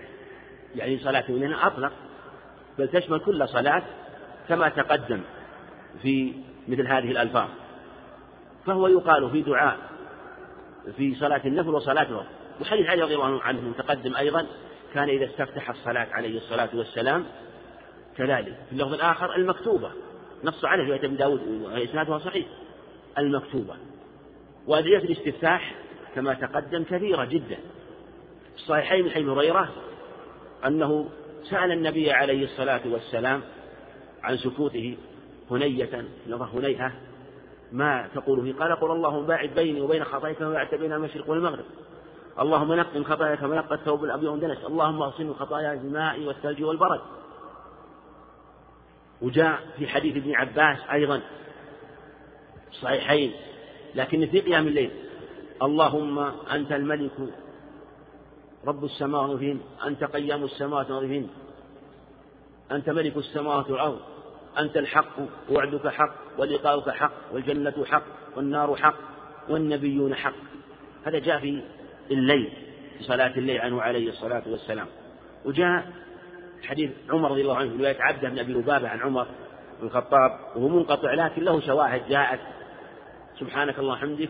يعني صلاته لأنها أطلق بل تشمل كل صلاة كما تقدم في مثل هذه الألفاظ. فهو يقال في دعاء في صلاة النفل وصلاة الوقت. وحديث علي رضي الله عنه متقدم أيضا كان إذا استفتح الصلاة عليه الصلاة والسلام كذلك. في اللفظ الآخر المكتوبة نص عليه أبي داود وإسنادها صحيح. المكتوبة. وأدعية الاستفتاح كما تقدم كثيرة جدا. الصحيحين من حديث هريرة أنه سأل النبي عليه الصلاة والسلام عن سكوته هنية هنيهة ما تقول فيه قال قل اللهم باعد بيني وبين خطاياك كما باعدت بين المشرق والمغرب. اللهم نق من خطاياي كما نقى الثوب الأبيض من دنس. اللهم اغسل من خطاياي بالماء والثلج والبرد. وجاء في حديث ابن عباس أيضا صحيحين لكن في قيام الليل. اللهم أنت الملك رب السماوات والأرض أنت قيام السماوات والأرض أنت ملك السماوات والأرض أنت الحق ووعدك حق ولقاؤك حق والجنة حق والنار حق والنبيون حق. هذا جاء في الليل في صلاة الليل عنه عليه الصلاة والسلام. وجاء حديث عمر رضي الله عنه في رواية عبده بن أبي لبابة عن عمر بن الخطاب وهو منقطع لكن له شواهد جاءت سبحانك اللهم وحمدك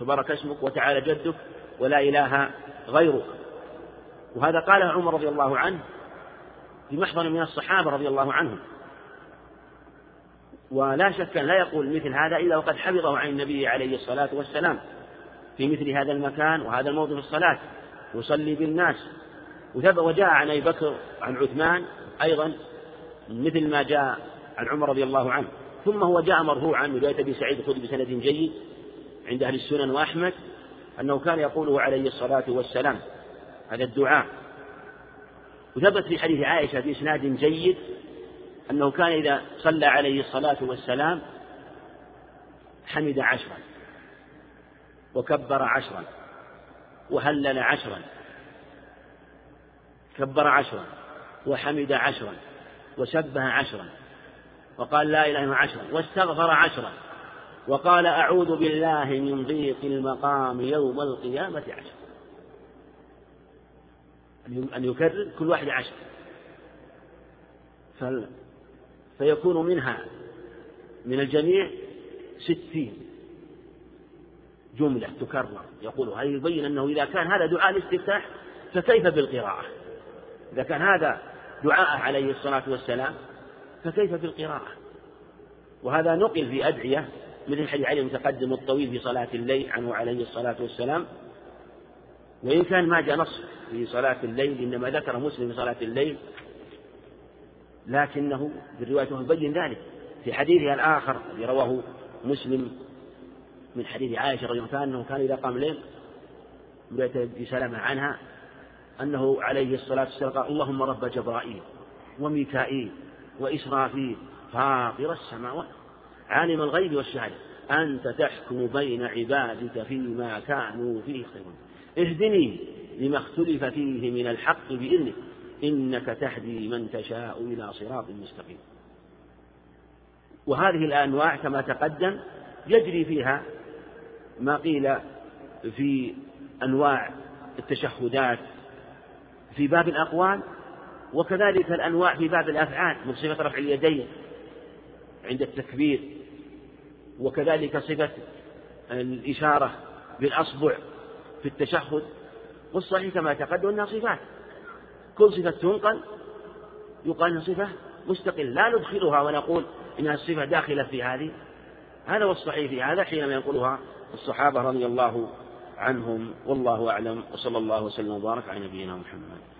تبارك اسمك وتعالى جدك ولا إله غيرك. وهذا قاله عمر رضي الله عنه في محضر من الصحابة رضي الله عنهم. ولا شك أن لا يقول مثل هذا إلا وقد حفظه عن النبي عليه الصلاة والسلام في مثل هذا المكان وهذا الموضع في الصلاة. يصلي بالناس. وجاء عن أبي بكر عن عثمان أيضا مثل ما جاء عن عمر رضي الله عنه. ثم هو جاء مرفوعا من رواية أبي سعيد الخدري بسند جيد عند أهل السنن وأحمد أنه كان يقوله عليه الصلاة والسلام هذا الدعاء. وثبت في حديث عائشة بإسناد جيد أنه كان إذا صلى عليه الصلاة والسلام حمد عشرا وكبر عشرا وهلل عشرا كبر عشرا وحمد عشرا وسبه عشرا وقال لا إله إلا عشرا واستغفر عشرا وقال أعوذ بالله من ضيق المقام يوم القيامة عشرا أن يكرر كل واحد عشر. فيكون منها من الجميع ستين جملة تكرر. يقول هذا يبين أنه إذا كان هذا دعاء الاستفتاح فكيف بالقراءة؟ إذا كان هذا دعاء عليه الصلاة والسلام فكيف بالقراءة وهذا نقل في أدعية مثل حديث علي المتقدم الطويل في صلاة الليل عنه عليه الصلاة والسلام. وإن كان ما جاء نص في صلاة الليل إنما ذكر مسلم في صلاة الليل لكنه في الرواية يبين ذلك. في حديثها الآخر الذي رواه مسلم من حديث عائشة رضي الله عنها أنه كان إذا قام الليل سلمة عنها أنه عليه الصلاة والسلام قال اللهم رب جبرائيل وميكائيل وإسرافيل فاطر السماوات. عالم الغيب والشهادة. أنت تحكم بين عبادك فيما كانوا فيه يختلفون اهدني لما اختلف فيه من الحق بإذنك. إنك تهدي من تشاء إلى صراط مستقيم. وهذه الأنواع كما تقدم يجري فيها ما قيل في أنواع التشهدات في باب الأقوال وكذلك الأنواع في باب الأفعال من صفة رفع اليدين عند التكبير وكذلك صفة الإشارة بالأصبع في التشهد والصحيح كما تقدم أنها صفات. كل صفة تنقل يقال أنها صفة مستقل لا ندخلها ونقول إنها الصفة داخلة في هذه. هذا هو الصحيح في هذا حينما ينقلها الصحابة رضي الله عنهم والله أعلم وصلى الله وسلم وبارك على نبينا محمد.